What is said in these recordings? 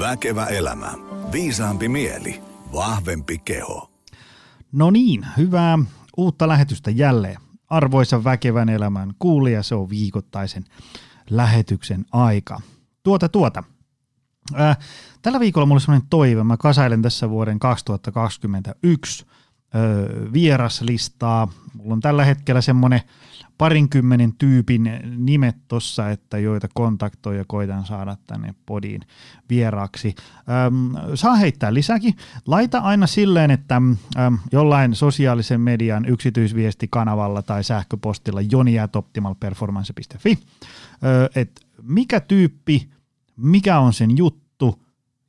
Väkevä elämä. Viisaampi mieli. Vahvempi keho. No niin, hyvää uutta lähetystä jälleen. Arvoisa väkevän elämän kuulija, se on viikoittaisen lähetyksen aika. Tuota tuota. Ää, tällä viikolla mulla on sellainen toive, mä kasailen tässä vuoden 2021 öö, vieraslistaa. Mulla on tällä hetkellä semmoinen parinkymmenen tyypin nimet tossa, että joita kontaktoja koitan saada tänne podiin vieraaksi. Öm, saa heittää lisäkin. Laita aina silleen, että öm, jollain sosiaalisen median yksityisviestikanavalla tai sähköpostilla joni.optimalperformance.fi, että mikä tyyppi, mikä on sen juttu,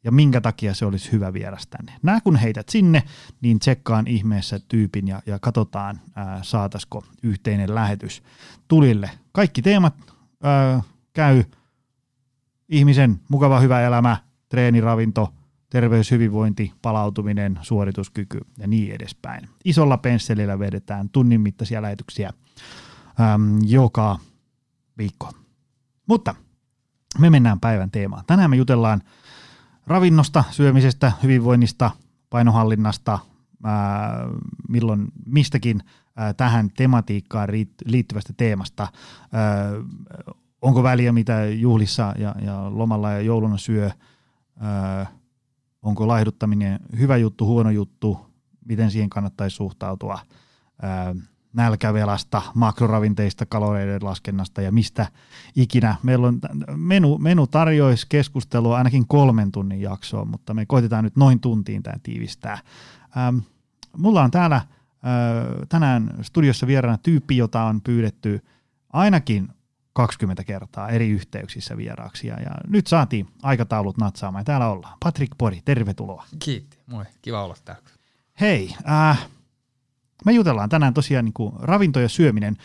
ja minkä takia se olisi hyvä vieras tänne. Nää kun heität sinne, niin tsekkaan ihmeessä tyypin ja, ja katsotaan, ää, saatasko yhteinen lähetys tulille. Kaikki teemat ää, käy ihmisen mukava hyvä elämä, treeniravinto, terveys, hyvinvointi, palautuminen, suorituskyky ja niin edespäin. Isolla pensselillä vedetään tunnin mittaisia lähetyksiä äm, joka viikko. Mutta me mennään päivän teemaan. Tänään me jutellaan – ravinnosta, syömisestä, hyvinvoinnista, painohallinnasta, ää, milloin mistäkin ää, tähän tematiikkaan liittyvästä teemasta. Ää, onko väliä, mitä juhlissa ja, ja lomalla ja jouluna syö, ää, onko laihduttaminen hyvä juttu, huono juttu, miten siihen kannattaisi suhtautua, ää, nälkävelasta, makroravinteista, kaloreiden laskennasta ja mistä ikinä. Meillä on menu, menu tarjoisi keskustelua ainakin kolmen tunnin jaksoa, mutta me koitetaan nyt noin tuntiin tämä tiivistää. Ähm, mulla on täällä äh, tänään studiossa vieraana tyyppi, jota on pyydetty ainakin 20 kertaa eri yhteyksissä vieraaksi ja, ja nyt saatiin aikataulut natsaamaan ja täällä ollaan. Patrick Pori, tervetuloa. Kiitti, moi, kiva olla täällä. Hei, äh, me jutellaan tänään tosiaan niin kuin ravinto ja syöminen.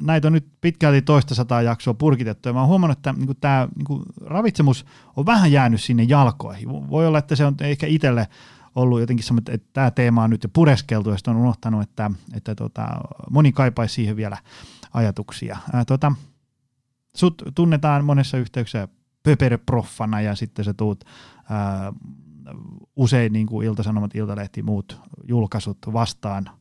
Näitä on nyt pitkälti toista sataa jaksoa purkitettu ja mä oon huomannut, että niin kuin tämä niin kuin ravitsemus on vähän jäänyt sinne jalkoihin. Voi olla, että se on ehkä itselle ollut jotenkin semmoinen, että tämä teema on nyt jo pureskeltu ja sitten on unohtanut, että, että tota, moni kaipaisi siihen vielä ajatuksia. Ää, tota, sut tunnetaan monessa yhteyksessä pöperproffana ja sitten sä tuut ää, usein niin kuin Ilta-Sanomat, Iltalehti, muut julkaisut vastaan –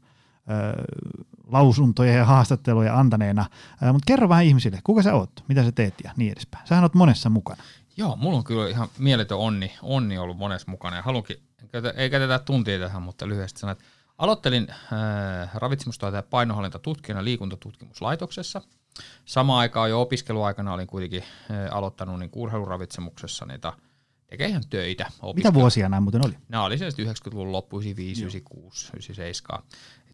lausuntoja ja haastatteluja antaneena. Mutta kerro vähän ihmisille, kuka sä oot, mitä sä teet ja niin edespäin. Sähän oot monessa mukana. Joo, mulla on kyllä ihan mieletön onni, onni ollut monessa mukana ja haluankin, ei käytetä tuntia tähän, mutta lyhyesti sanon, että aloittelin äh, ravitsemustoita ja painohallintatutkijana liikuntatutkimuslaitoksessa. Samaan aikaan jo opiskeluaikana olin kuitenkin äh, aloittanut niin urheiluravitsemuksessa niitä tekee ihan töitä. Opiskelu. Mitä vuosia nämä muuten oli? Nämä oli 90-luvun loppu, 95, Joo. 96, 97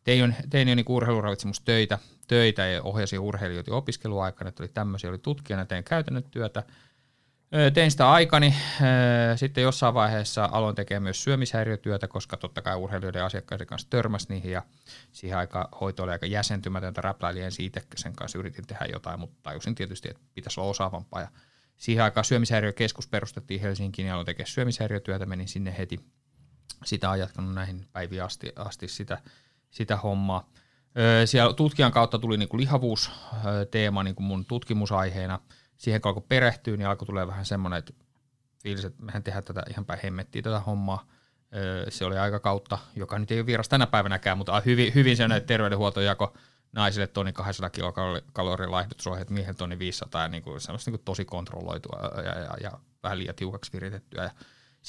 tein, tein jo niin urheiluravitsemustöitä töitä ja ohjasin urheilijoita opiskeluaikana, että oli tämmöisiä, oli tutkijana, tein käytännön työtä. Tein sitä aikani. Sitten jossain vaiheessa aloin tekemään myös syömishäiriötyötä, koska totta kai urheilijoiden asiakkaiden kanssa törmäs niihin ja siihen aika hoito oli aika jäsentymätöntä, räpläilin ensin itse sen kanssa yritin tehdä jotain, mutta tajusin tietysti, että pitäisi olla osaavampaa. Ja siihen aikaan syömishäiriökeskus perustettiin Helsinkiin ja aloin tekemään syömishäiriötyötä, menin sinne heti. Sitä on jatkanut näihin päiviin asti, asti sitä sitä hommaa. Siellä tutkijan kautta tuli niinku lihavuusteema niinku mun tutkimusaiheena. Siihen kun alkoi perehtyä, niin alkoi tulee vähän semmoinen, että fiilis, että mehän tehdään tätä ihan päin hemmettiin tätä hommaa. Se oli aikakautta, joka nyt ei ole vieras tänä päivänäkään, mutta hyvin, hyvin sellainen terveydenhuoltojako naisille tonni 200 kilokalorin laihdutusohjeet, miehen tonni 500 ja niin kuin, semmoista niin kuin tosi kontrolloitua ja, ja, ja vähän liian tiukaksi viritettyä. Ja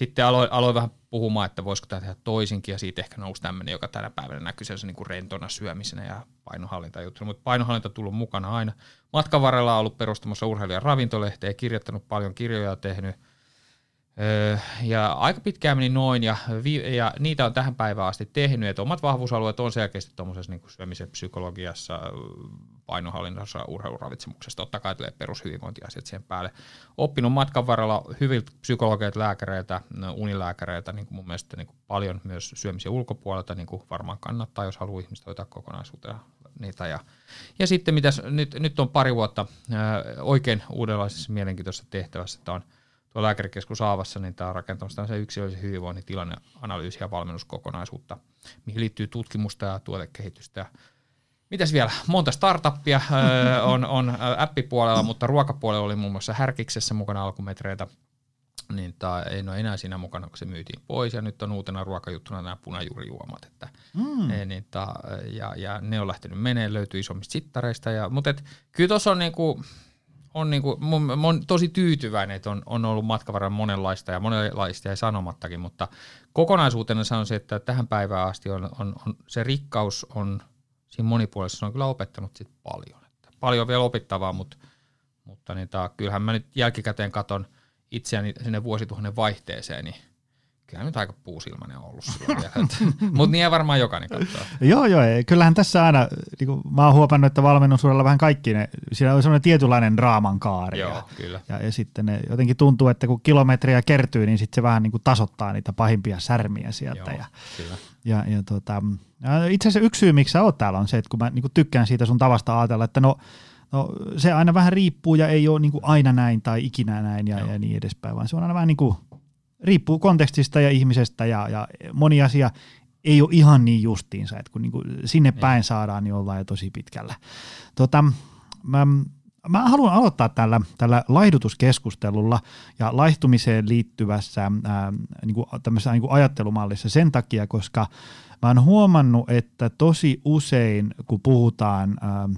sitten aloin, aloin vähän puhumaan, että voisiko tämä tehdä toisinkin, ja siitä ehkä nousi tämmöinen, joka tänä päivänä näkyy sellaisen niin kuin rentona syömisenä ja painohallintajuttuna. Mutta painohallinta on tullut mukana aina. Matkan varrella on ollut perustamassa urheilijan ravintolehteä, kirjoittanut paljon kirjoja, tehnyt – Öö, ja aika pitkään meni noin, ja, vi- ja niitä on tähän päivään asti tehnyt, että omat vahvuusalueet on selkeästi tuommoisessa niin syömisen psykologiassa, painohallinnassa, urheiluravitsemuksessa, totta kai tulee perushyvinvointiasiat siihen päälle. Oppinut matkan varrella hyviltä psykologeilta, lääkäreiltä, unilääkäreiltä, niin kuin mun mielestä niin kuin paljon myös syömisen ulkopuolelta, niin kuin varmaan kannattaa, jos haluaa ihmistä hoitaa kokonaisuutta niitä. Ja, ja sitten mitäs, nyt, nyt on pari vuotta ää, oikein uudenlaisessa mielenkiintoisessa tehtävässä, että on – tuo lääkärikeskus Aavassa, niin tämä on rakentamassa tämmöisen yksilöllisen hyvinvoinnin tilanneanalyysi ja valmennuskokonaisuutta, mihin liittyy tutkimusta ja tuotekehitystä. Mitäs vielä? Monta startuppia on, on appipuolella, mutta ruokapuolella oli muun muassa Härkiksessä mukana alkumetreitä. niin tää ei ole enää siinä mukana, kun se myytiin pois ja nyt on uutena ruokajuttuna nämä punajuurijuomat. Että, mm. ei, niin tää, ja, ja, ne on lähtenyt meneen, löytyy isommista sittareista. Ja, mutta et, kyllä tuossa on niinku, on niinku, mun, oon tosi tyytyväinen, että on, on ollut matkavarran monenlaista ja monenlaista ja sanomattakin, mutta kokonaisuutena sanoisin, että tähän päivään asti on, on, on se rikkaus on siinä monipuolisessa, on kyllä opettanut sit paljon. Että paljon vielä opittavaa, mutta, mutta niin tää, kyllähän mä nyt jälkikäteen katon – itseäni sinne vuosituhannen vaihteeseen, niin kyllä nyt aika puusilmainen on ollut silloin. Mutta niin varmaan jokainen katsoo. joo, joo. Kyllähän tässä aina, niin kuin, mä oon huopannut, että valmennusuralla vähän kaikki ne, siinä on semmoinen tietynlainen draaman kaari. Joo, ja, kyllä. Ja, ja, sitten ne jotenkin tuntuu, että kun kilometriä kertyy, niin sitten se vähän niin kuin tasoittaa niitä pahimpia särmiä sieltä. Joo, ja, kyllä. Ja, ja tota, itse asiassa yksi syy, miksi sä oot täällä, on se, että kun mä niin kuin tykkään siitä sun tavasta ajatella, että no, No se aina vähän riippuu ja ei ole niin kuin aina näin tai ikinä näin ja, ja niin edespäin, vaan se on aina vähän niin kuin, riippuu kontekstista ja ihmisestä ja, ja moni asia ei ole ihan niin justiinsa, että kun niin kuin sinne päin saadaan, niin ollaan jo tosi pitkällä. Tota, mä, mä haluan aloittaa tällä, tällä laihdutuskeskustelulla ja laihtumiseen liittyvässä ää, niin kuin, niin kuin ajattelumallissa sen takia, koska mä oon huomannut, että tosi usein, kun puhutaan ää,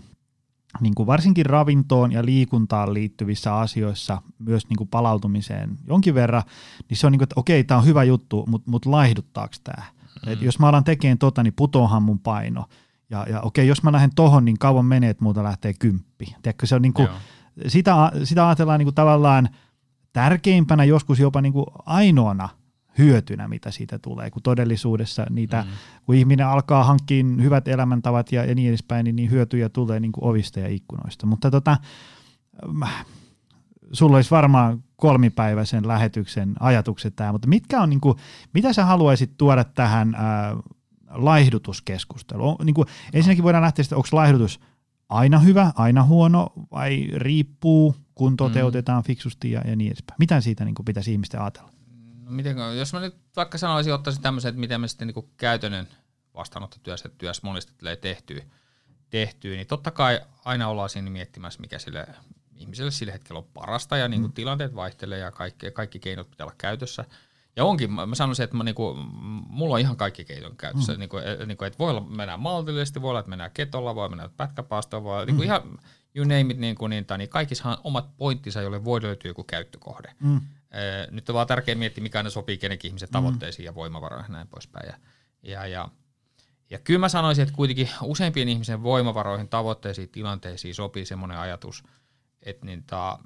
niin kuin varsinkin ravintoon ja liikuntaan liittyvissä asioissa, myös niin kuin palautumiseen jonkin verran, niin se on niin kuin, että okei, tämä on hyvä juttu, mutta mut laihduttaako tämä? Mm. Et jos mä alan tekemään tota, niin putoahan mun paino. Ja, ja okei, jos mä lähden tohon, niin kauan menee, että muuta lähtee kymppi. Tiedätkö, se on niin kuin, sitä, sitä ajatellaan niin kuin tavallaan tärkeimpänä, joskus jopa niin kuin ainoana – hyötynä, mitä siitä tulee, kun todellisuudessa niitä, mm. kun ihminen alkaa hankkia hyvät elämäntavat ja, ja niin edespäin, niin, niin hyötyjä tulee niin kuin ovista ja ikkunoista. Mutta tota, sulla olisi varmaan kolmipäiväisen lähetyksen ajatukset tämä, mutta mitkä on, niin kuin, mitä sä haluaisit tuoda tähän ää, laihdutuskeskusteluun? Niin kuin, ensinnäkin voidaan lähteä että onko laihdutus aina hyvä, aina huono vai riippuu, kun toteutetaan mm. fiksusti ja, ja niin edespäin. Mitä siitä niin kuin, pitäisi ihmisten ajatella? Miten, jos mä nyt vaikka sanoisin, ottaisin tämmöisen, että miten me sitten niin käytännön vastaanottotyössä työssä monesti tulee tehtyä, tehtyä, niin totta kai aina ollaan siinä miettimässä, mikä sille ihmiselle sillä hetkellä on parasta ja niin kuin mm. tilanteet vaihtelee ja kaikki, kaikki keinot pitää olla käytössä. Ja onkin, mä sanoisin, että mä niinku, mulla on ihan kaikki keinot käytössä. Mm. Niinku, niinku, että voi olla mennä maltillisesti, voi olla, että mennään ketolla, voi mennä pätkäpaastoon, voi niinku mm. niinku ihan you name it, niin, kuin, niin, niin kaikissahan omat pointtinsa, joille voi löytyä joku käyttökohde. Mm. Nyt on vaan tärkeää miettiä, mikä ne sopii kenenkin ihmisen mm. tavoitteisiin mm. ja voimavaroihin ja näin poispäin. Ja, ja, ja, ja kyllä mä sanoisin, että kuitenkin useimpien ihmisen voimavaroihin, tavoitteisiin, tilanteisiin sopii semmoinen ajatus, että niin ta,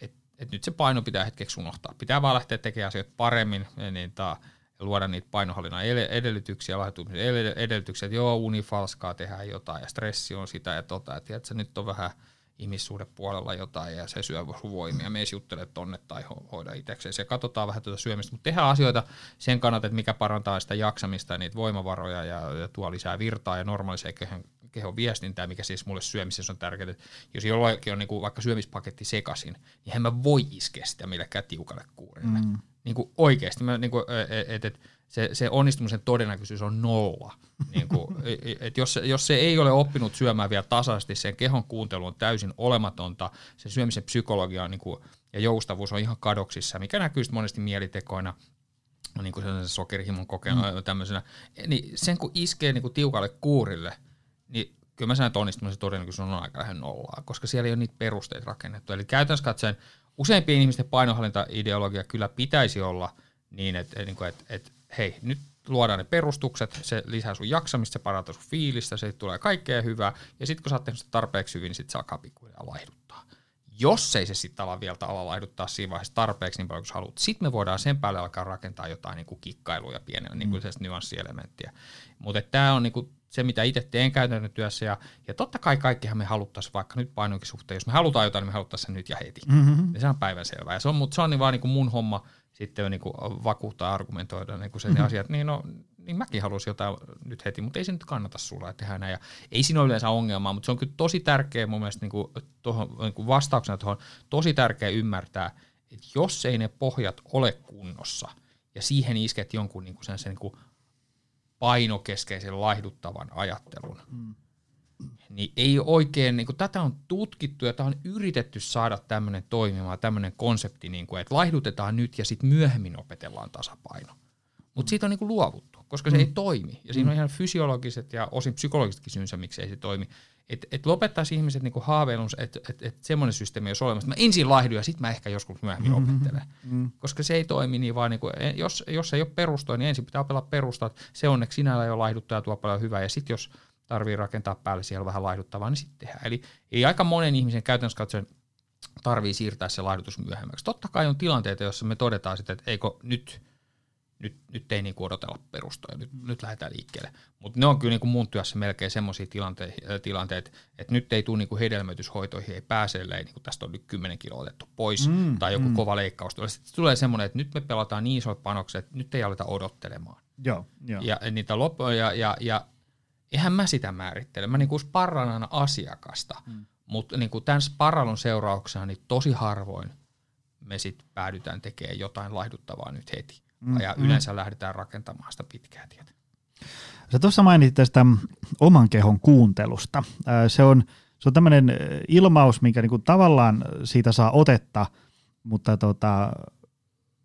et, et nyt se paino pitää hetkeksi unohtaa. Pitää vaan lähteä tekemään asioita paremmin niin ta, ja luoda niitä painohallinnan edellytyksiä, lahjoitumisen edellytyksiä, että joo, unifalskaa tehdään jotain ja stressi on sitä ja tota, että tiedätkö, nyt on vähän – ihmissuhdepuolella jotain ja se syö voimia, me juttele tonne tai hoida itsekseen. Se katsotaan vähän tuota syömistä, mutta tehdään asioita sen kannalta, että mikä parantaa sitä jaksamista ja niitä voimavaroja ja, ja tuo lisää virtaa ja normalisee kehon, kehon viestintää, mikä siis mulle syömisessä on tärkeää. Jos jollakin on niin kuin vaikka syömispaketti sekasin, niin en mä voi iskeä sitä millekään tiukalle kuurille. Mm. Niin kuin oikeasti, mä, niin kuin, et, et, et, se, se onnistumisen todennäköisyys on nolla. niin kuin, et jos, jos se ei ole oppinut syömään vielä tasaisesti, sen kehon kuuntelu on täysin olematonta, se syömisen psykologia on, niin kuin, ja joustavuus on ihan kadoksissa, mikä näkyy monesti mielitekoina, niin kuin se sokerihimon kokeena mm. tämmöisenä, niin sen kun iskee niin kuin tiukalle kuurille, niin kyllä mä sanon, että onnistumisen todennäköisyys on aika lähden nollaa, koska siellä ei ole niitä perusteita rakennettu. Eli käytännössä katsoen useimpien ihmisten painohallintaideologia kyllä pitäisi olla niin, että, että, että, että hei, nyt luodaan ne perustukset, se lisää sun jaksamista, se parantaa sun fiilistä, se tulee kaikkea hyvää, ja sitten kun sä oot tehnyt sitä tarpeeksi hyvin, niin sit saa pikkuhiljaa laihduttaa. Jos ei se sitten ala vielä ala laihduttaa siinä vaiheessa tarpeeksi niin paljon kuin haluat, sitten me voidaan sen päälle alkaa rakentaa jotain niin kuin kikkailuja, pienellä niin kuin mm. nyanssielementtiä. Mutta tämä on niin kuin se, mitä itse teen käytännön työssä, ja, ja totta kai kaikkihan me haluttaisiin vaikka nyt painoinkin suhteen, jos me halutaan jotain, niin me haluttaisiin sen nyt ja heti. Mm-hmm. Ja se on päivänselvää. Ja se on, mutta se on niin vaan niin kuin mun homma sitten niin kuin vakuuttaa argumentoida niin kuin sen mm-hmm. asiat, niin no, niin mäkin haluaisin jotain nyt heti, mutta ei se nyt kannata sulla, että tehdä näin. Ja ei siinä ole yleensä ongelmaa, mutta se on kyllä tosi tärkeä mun mielestä niin kuin, tohon, niin kuin vastauksena tuohon, tosi tärkeä ymmärtää, että jos ei ne pohjat ole kunnossa ja siihen isket jonkun niin kuin sen, sen niin kuin painokeskeisen laihduttavan ajattelun, mm. Niin ei oikein, niin kuin, tätä on tutkittu ja tämä on yritetty saada tämmöinen toimimaan, tämmöinen konsepti, niin kuin, että laihdutetaan nyt ja sitten myöhemmin opetellaan tasapaino. Mutta siitä on niin kuin luovuttu, koska se mm. ei toimi. Ja siinä on ihan fysiologiset ja osin psykologisetkin syynsä, miksi ei se toimi. Että et lopettaisi ihmiset niinku haaveilun, että et, et semmoinen systeemi olisi olemassa. Mä ensin laihdun ja sitten mä ehkä joskus myöhemmin mm-hmm. opettelen. Mm-hmm. Koska se ei toimi niin vaan, niinku, jos, jos ei ole perustoa, niin ensin pitää opetella perustaa. Se onneksi sinällä jo laihduttaa ja tuo paljon hyvää. Ja sitten jos tarvii rakentaa päälle siellä vähän laihduttavaa, niin sitten tehdään. Eli ei aika monen ihmisen käytännössä katsoen tarvii siirtää se laihdutus myöhemmäksi. Totta kai on tilanteita, joissa me todetaan sitten, että eikö nyt – nyt, nyt ei niinku odotella perustoja, nyt, nyt lähdetään liikkeelle. Mutta ne on kyllä niinku mun työssä melkein semmoisia tilanteet, tilanteet, että nyt ei tule niinku hedelmöityshoitoihin, ei pääse, ellei niinku tästä on nyt 10 kiloa otettu pois, mm, tai joku mm. kova leikkaus tulee. Sitten tulee semmoinen, että nyt me pelataan niin isot panokset, että nyt ei aleta odottelemaan. Joo, jo. Ja niitä loppuja, ja, ja, ja eihän mä sitä määrittele. Mä niinku sparran aina asiakasta, mm. mutta niinku tämän sparralun seurauksena niin tosi harvoin me sitten päädytään tekemään jotain laihduttavaa nyt heti mm, ja mm. yleensä mm. lähdetään rakentamaan sitä pitkää tietä. Sä tuossa mainitsit tästä oman kehon kuuntelusta. Se on, se on tämmöinen ilmaus, minkä niinku tavallaan siitä saa otetta, mutta tota,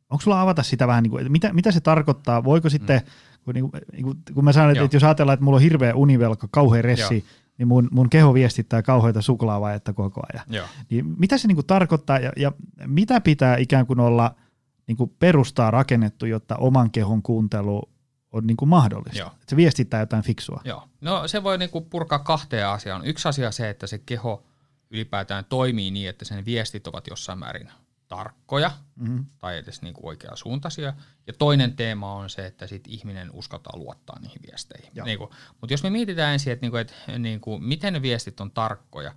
onko sulla avata sitä vähän, niinku, että mitä, mitä se tarkoittaa? Voiko sitten, mm. Kun, niinku, niinku, kun mä sanon, että, että jos ajatellaan, että mulla on hirveä univelka, kauhean ressi, Joo. niin mun, mun keho viestittää kauheita suklaavajetta koko ajan. Joo. Niin mitä se niinku tarkoittaa ja, ja mitä pitää ikään kuin olla – niin kuin perustaa rakennettu, jotta oman kehon kuuntelu on niin kuin mahdollista. Joo. Että se viestittää jotain fiksua. Joo. No se voi niin kuin purkaa kahteen asiaan. Yksi asia se, että se keho ylipäätään toimii niin, että sen viestit ovat jossain määrin tarkkoja mm-hmm. tai edes niin kuin oikeasuuntaisia. Ja toinen teema on se, että sit ihminen uskotaan luottaa niihin viesteihin. Niin kuin, mutta jos me mietitään ensin, että, niin kuin, että niin kuin, miten ne viestit on tarkkoja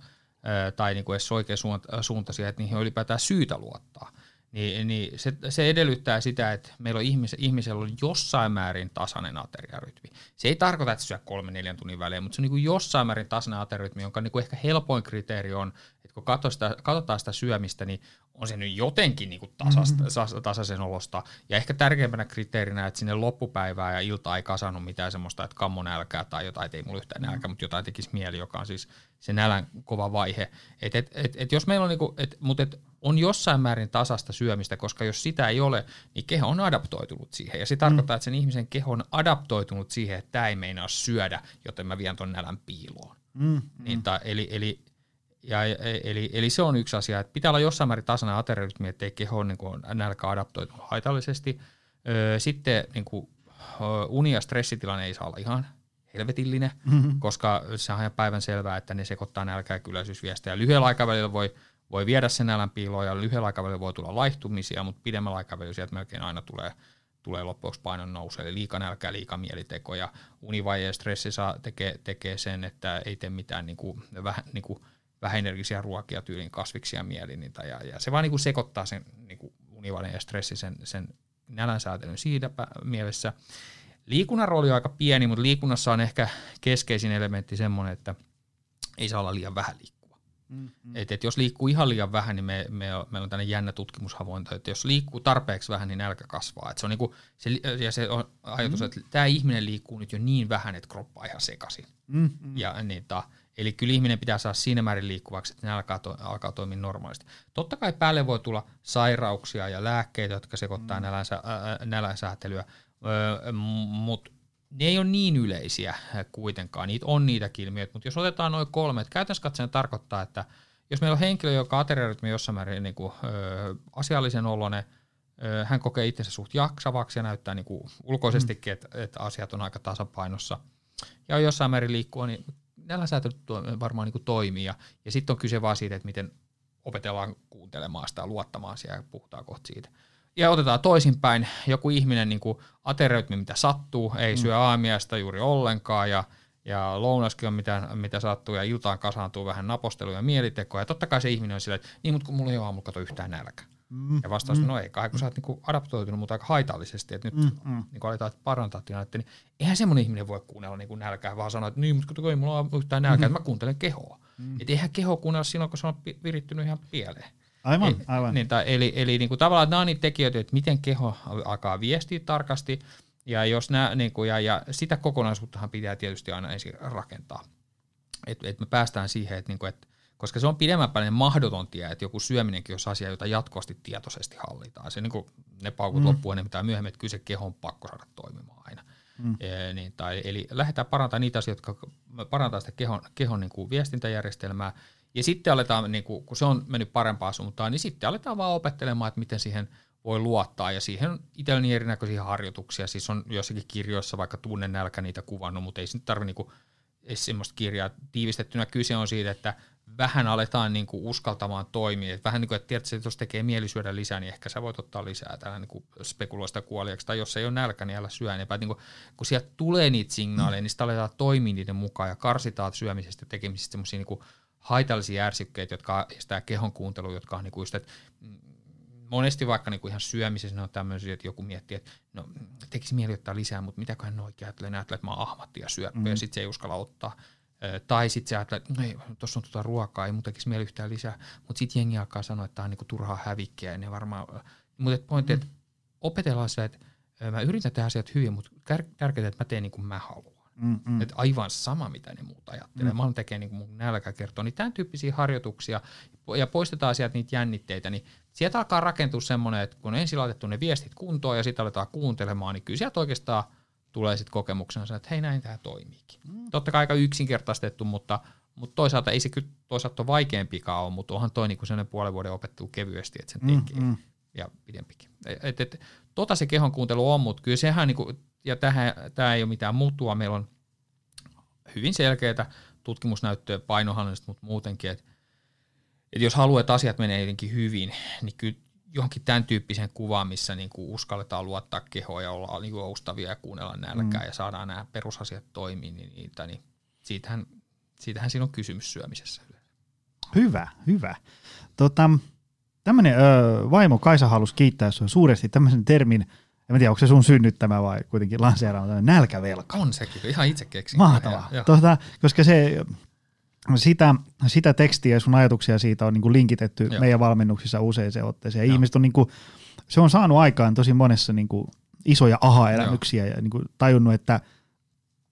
tai niin kuin edes oikeasuuntaisia, että niihin on ylipäätään syytä luottaa, niin, niin se, se edellyttää sitä, että meillä on ihmis, ihmisellä on jossain määrin tasainen ateriarytmi. Se ei tarkoita, että se syö kolme neljän tunnin välein, mutta se on niin kuin jossain määrin tasainen ateriarytmi, jonka niin kuin ehkä helpoin kriteeri on, että kun sitä, katsotaan sitä syömistä, niin on se nyt jotenkin niin kuin tasasta, mm-hmm. tasaisen olosta. Ja ehkä tärkeimpänä kriteerinä, että sinne loppupäivää ja iltaa ei kasannut mitään semmoista, että kammo nälkää tai jotain, että ei mulla yhtään nälkää, mm-hmm. mutta jotain tekisi mieli, joka on siis se nälän kova vaihe. Et, et, et, et jos meillä on, niinku, et, mutta et on jossain määrin tasasta syömistä, koska jos sitä ei ole, niin keho on adaptoitunut siihen. Ja se tarkoittaa, mm. että sen ihmisen keho on adaptoitunut siihen, että tämä ei meinaa syödä, joten mä vien ton nälän piiloon. Mm, mm. Niin, ta, eli, eli, ja, eli, eli se on yksi asia, että pitää olla jossain määrin tasainen ateriarytmi, ettei keho on niin nälkä adaptoitunut haitallisesti. Sitten niin kuin, uni- ja stressitilanne ei saa olla ihan helvetillinen, mm-hmm. koska se on ihan päivän selvää, että ne sekoittaa nälkää ja kylläisyysviestejä. Lyhyellä aikavälillä voi, voi viedä sen nälän piiloon ja lyhyellä aikavälillä voi tulla laihtumisia, mutta pidemmällä aikavälillä sieltä melkein aina tulee, tulee loppujen painon nousu, eli liika nälkä, liika mieliteko ja univaje ja stressi saa, tekee, tekee sen, että ei tee mitään niin kuin, vähän, niin kuin, vähäenergisiä ruokia tyylin kasviksia mielinitä ja, ja se vaan niin kuin sekoittaa sen niin kuin ja stressi sen, sen nälän säätelyn siitä mielessä. Liikunnan rooli on aika pieni, mutta liikunnassa on ehkä keskeisin elementti semmoinen, että ei saa olla liian vähän liikkua. Mm-hmm. Et, et jos liikkuu ihan liian vähän, niin me, me, meillä on tämmöinen jännä tutkimushavainto, että jos liikkuu tarpeeksi vähän, niin nälkä kasvaa. Et se on niinku, se, ja se on ajatus, mm-hmm. että tämä ihminen liikkuu nyt jo niin vähän, että kroppa on ihan sekaisin. Mm-hmm. Ja, niin, ta, eli kyllä ihminen pitää saada siinä määrin liikkuvaksi, että ne alkaa, to, alkaa toimia normaalisti. Totta kai päälle voi tulla sairauksia ja lääkkeitä, jotka sekoittaa mm-hmm. nälän, nälän säätelyä, Öö, mutta ne ei ole niin yleisiä kuitenkaan, niitä on niitä ilmiöitä, mutta jos otetaan noin kolme, että käytännössä katsoen tarkoittaa, että jos meillä on henkilö, joka ateriarytmi jossain määrin niin kuin, ö, asiallisen olone, ö, hän kokee itsensä suht jaksavaksi ja näyttää niin kuin ulkoisestikin, mm. että, että asiat on aika tasapainossa, ja jossain määrin liikkuu, niin näillä säätöt varmaan niin kuin toimii, ja, ja sitten on kyse vaan siitä, että miten opetellaan kuuntelemaan sitä, luottamaan siihen ja puhutaan kohta siitä ja otetaan toisinpäin, joku ihminen niin aterioitmi mitä sattuu, ei mm. syö aamiaista juuri ollenkaan ja, ja lounaskin on mitä, mitä sattuu ja iltaan kasaantuu vähän naposteluja ja mielitekoa. Ja totta kai se ihminen on silleen, että niin, mutta kun mulla ei ole aamulla kato yhtään nälkä. Mm. Ja vastaus, mm. no ei kai, kun sä oot niinku adaptoitunut, mutta aika haitallisesti, että nyt mm. mm. niinku aletaan parantaa tilannetta, niin eihän semmoinen ihminen voi kuunnella niinku nälkää, vaan sanoa, että niin, mutta kun ei mulla ole yhtään nälkää, mm. että mä kuuntelen kehoa. Mm. Että eihän keho kuunnella silloin, kun se on virittynyt ihan pieleen. Aivan, aivan. Niin, tai, eli eli niin kuin tavallaan nämä on niitä tekijöitä, että miten keho alkaa viestiä tarkasti, ja, jos nämä, niin kuin, ja, ja sitä kokonaisuuttahan pitää tietysti aina ensin rakentaa. että et me päästään siihen, että niinku, et, koska se on pidemmän päälle mahdoton tie, että joku syöminenkin on asia, jota jatkuvasti tietoisesti hallitaan. Se niinku, ne paukut mm. loppuu enemmän tai myöhemmin, että kyllä se kehon pakko saada toimimaan aina. Mm. E, niin, tai, eli lähdetään parantamaan niitä asioita, jotka parantaa sitä kehon, kehon niin kuin viestintäjärjestelmää, ja sitten aletaan, niin kuin, kun se on mennyt parempaan suuntaan, niin sitten aletaan vaan opettelemaan, että miten siihen voi luottaa, ja siihen on itselleni erinäköisiä harjoituksia, siis on jossakin kirjoissa vaikka tunne nälkä niitä kuvannut, mutta ei se nyt tarvitse niin semmoista kirjaa tiivistettynä. Kyse on siitä, että vähän aletaan niin kuin uskaltamaan toimia. Et vähän niin kuin, että tiedät, että jos tekee mieli syödä lisää, niin ehkä sä voit ottaa lisää tällä niin spekuloista kuoliaksi. Tai jos ei ole nälkä, niin älä syö. Niin kuin, kun sieltä tulee niitä signaaleja, niin sitä aletaan toimia niiden mukaan ja karsitaan syömisestä ja tekemisestä semmoisia niin haitallisia ärsykkeitä, jotka estää kehon kuuntelu, jotka on niin kuin just, että monesti vaikka niin kuin ihan syömisessä ne on tämmöisiä, että joku miettii, että no tekisi mieli ottaa lisää, mutta mitäköhän ne oikein ajattelee, ne ajattelee, että mä oon ahmatti ja syöppö, mm. ja sitten se ei uskalla ottaa. Tai sitten se ajattelee, että no ei, tuossa on tuota ruokaa, ei mun tekisi mieli yhtään lisää, mutta sitten jengi alkaa sanoa, että tämä on niinku turhaa hävikkiä, ja ne varmaan, mutta pointti, mm. että opetellaan sitä, että mä yritän tehdä asiat hyvin, mutta tärkeää, että mä teen niin kuin mä haluan. Mm-mm. Että aivan sama, mitä ne muut ajattelee. Mm. Mä tekemään niin kuin mun nälkä kertoo. Niin tämän tyyppisiä harjoituksia ja poistetaan sieltä niitä jännitteitä, niin sieltä alkaa rakentua semmoinen, että kun on ensin laitettu ne viestit kuntoon ja sitten aletaan kuuntelemaan, niin kyllä sieltä oikeastaan tulee sitten kokemuksena että hei näin tämä toimiikin. Mm. Totta kai aika yksinkertaistettu, mutta, mutta toisaalta ei se kyllä toisaalta ole vaikeampikaan ole, mutta onhan toi niinku sellainen puolen vuoden opettelu kevyesti, että sen mm, tekee mm. ja pidempikin. Et, et, tota se kehon kuuntelu on, mutta kyllä sehän, niinku, ja tämä ei ole mitään muuttua, meillä on hyvin selkeää tutkimusnäyttöä painohallinnasta, mutta muutenkin, että et jos haluat, että asiat menee jotenkin hyvin, niin kyllä johonkin tämän tyyppiseen kuvaan, missä niin kuin uskalletaan luottaa kehoa ja olla niin kuin oustavia ja kuunnella nälkää mm. ja saadaan nämä perusasiat toimii, niin, niitä, niin siitähän, siitähän siinä on kysymys syömisessä. Hyvä, hyvä. Tota, tämmönen, ö, vaimo Kaisa halusi kiittää sinua suuresti tämmöisen termin, en tiedä, onko se sun synnyttämä vai kuitenkin lanseeraama, nälkävelka. On sekin, ihan itse keksin. Mahtavaa, tota, koska se sitä, sitä tekstiä ja sun ajatuksia siitä on niin kuin linkitetty Joo. meidän valmennuksissa usein otteeseen. Ihmiset on niin kuin, se on saanut aikaan tosi monessa niin kuin isoja aha-elämyksiä Joo. ja niin kuin tajunnut, että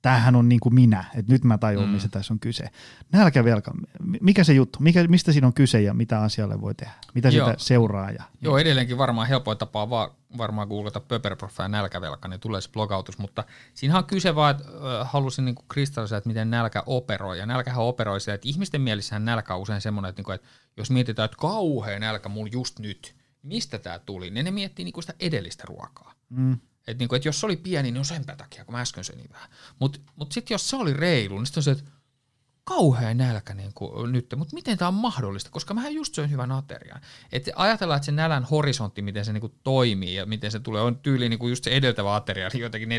tämähän on niin kuin minä, että nyt mä tajun, mm. missä tässä on kyse. Nälkävelka, mikä se juttu, mikä, mistä siinä on kyse ja mitä asialle voi tehdä, mitä Joo. sitä seuraa? Ja, Joo, edelleenkin varmaan helpoin tapa vaan varmaan googlata Pöperproffa ja nälkävelka, niin tulee se blogautus, mutta siinähän on kyse vaan, että halusin niin kristallisella, että miten nälkä operoi, ja nälkähän operoi sillä, että ihmisten mielessähän nälkä on usein semmoinen, että, niin kuin, että jos mietitään, että kauhean nälkä mulla just nyt, mistä tämä tuli, niin ne miettii niin kuin sitä edellistä ruokaa. Mm. Että niin kuin, että jos se oli pieni, niin on senpä takia, kun mä äsken söin vähän. Mutta mut sitten jos se oli reilu, niin sitten on se, että kauhean nälkä niin kuin nyt, mutta miten tämä on mahdollista, koska mä just söin hyvän aterian. Että ajatellaan, että se nälän horisontti, miten se niin kuin toimii ja miten se tulee, on tyyli niin kuin just se edeltävä ateria, niin jotenkin 4-5-6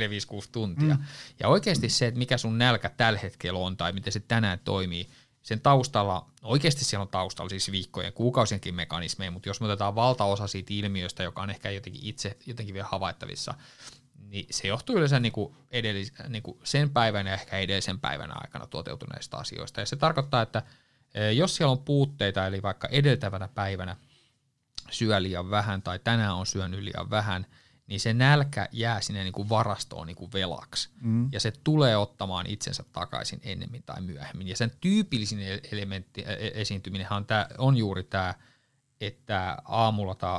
tuntia. Mm. Ja oikeasti se, että mikä sun nälkä tällä hetkellä on tai miten se tänään toimii, sen taustalla, oikeasti siellä on taustalla siis viikkojen, kuukausienkin mekanismeja, mutta jos me otetaan valtaosa siitä ilmiöstä, joka on ehkä jotenkin itse jotenkin vielä havaittavissa, niin se johtuu yleensä niin kuin edellis, niin kuin sen päivän ja ehkä edellisen päivän aikana toteutuneista asioista. Ja se tarkoittaa, että e, jos siellä on puutteita, eli vaikka edeltävänä päivänä syö liian vähän tai tänään on syönyt liian vähän, niin se nälkä jää sinne niin kuin varastoon niin kuin velaksi. Mm. Ja se tulee ottamaan itsensä takaisin ennemmin tai myöhemmin. Ja sen tyypillisin e-, elementti, e-, e-, esiintyminen on, tää, on juuri tämä, että aamulla tai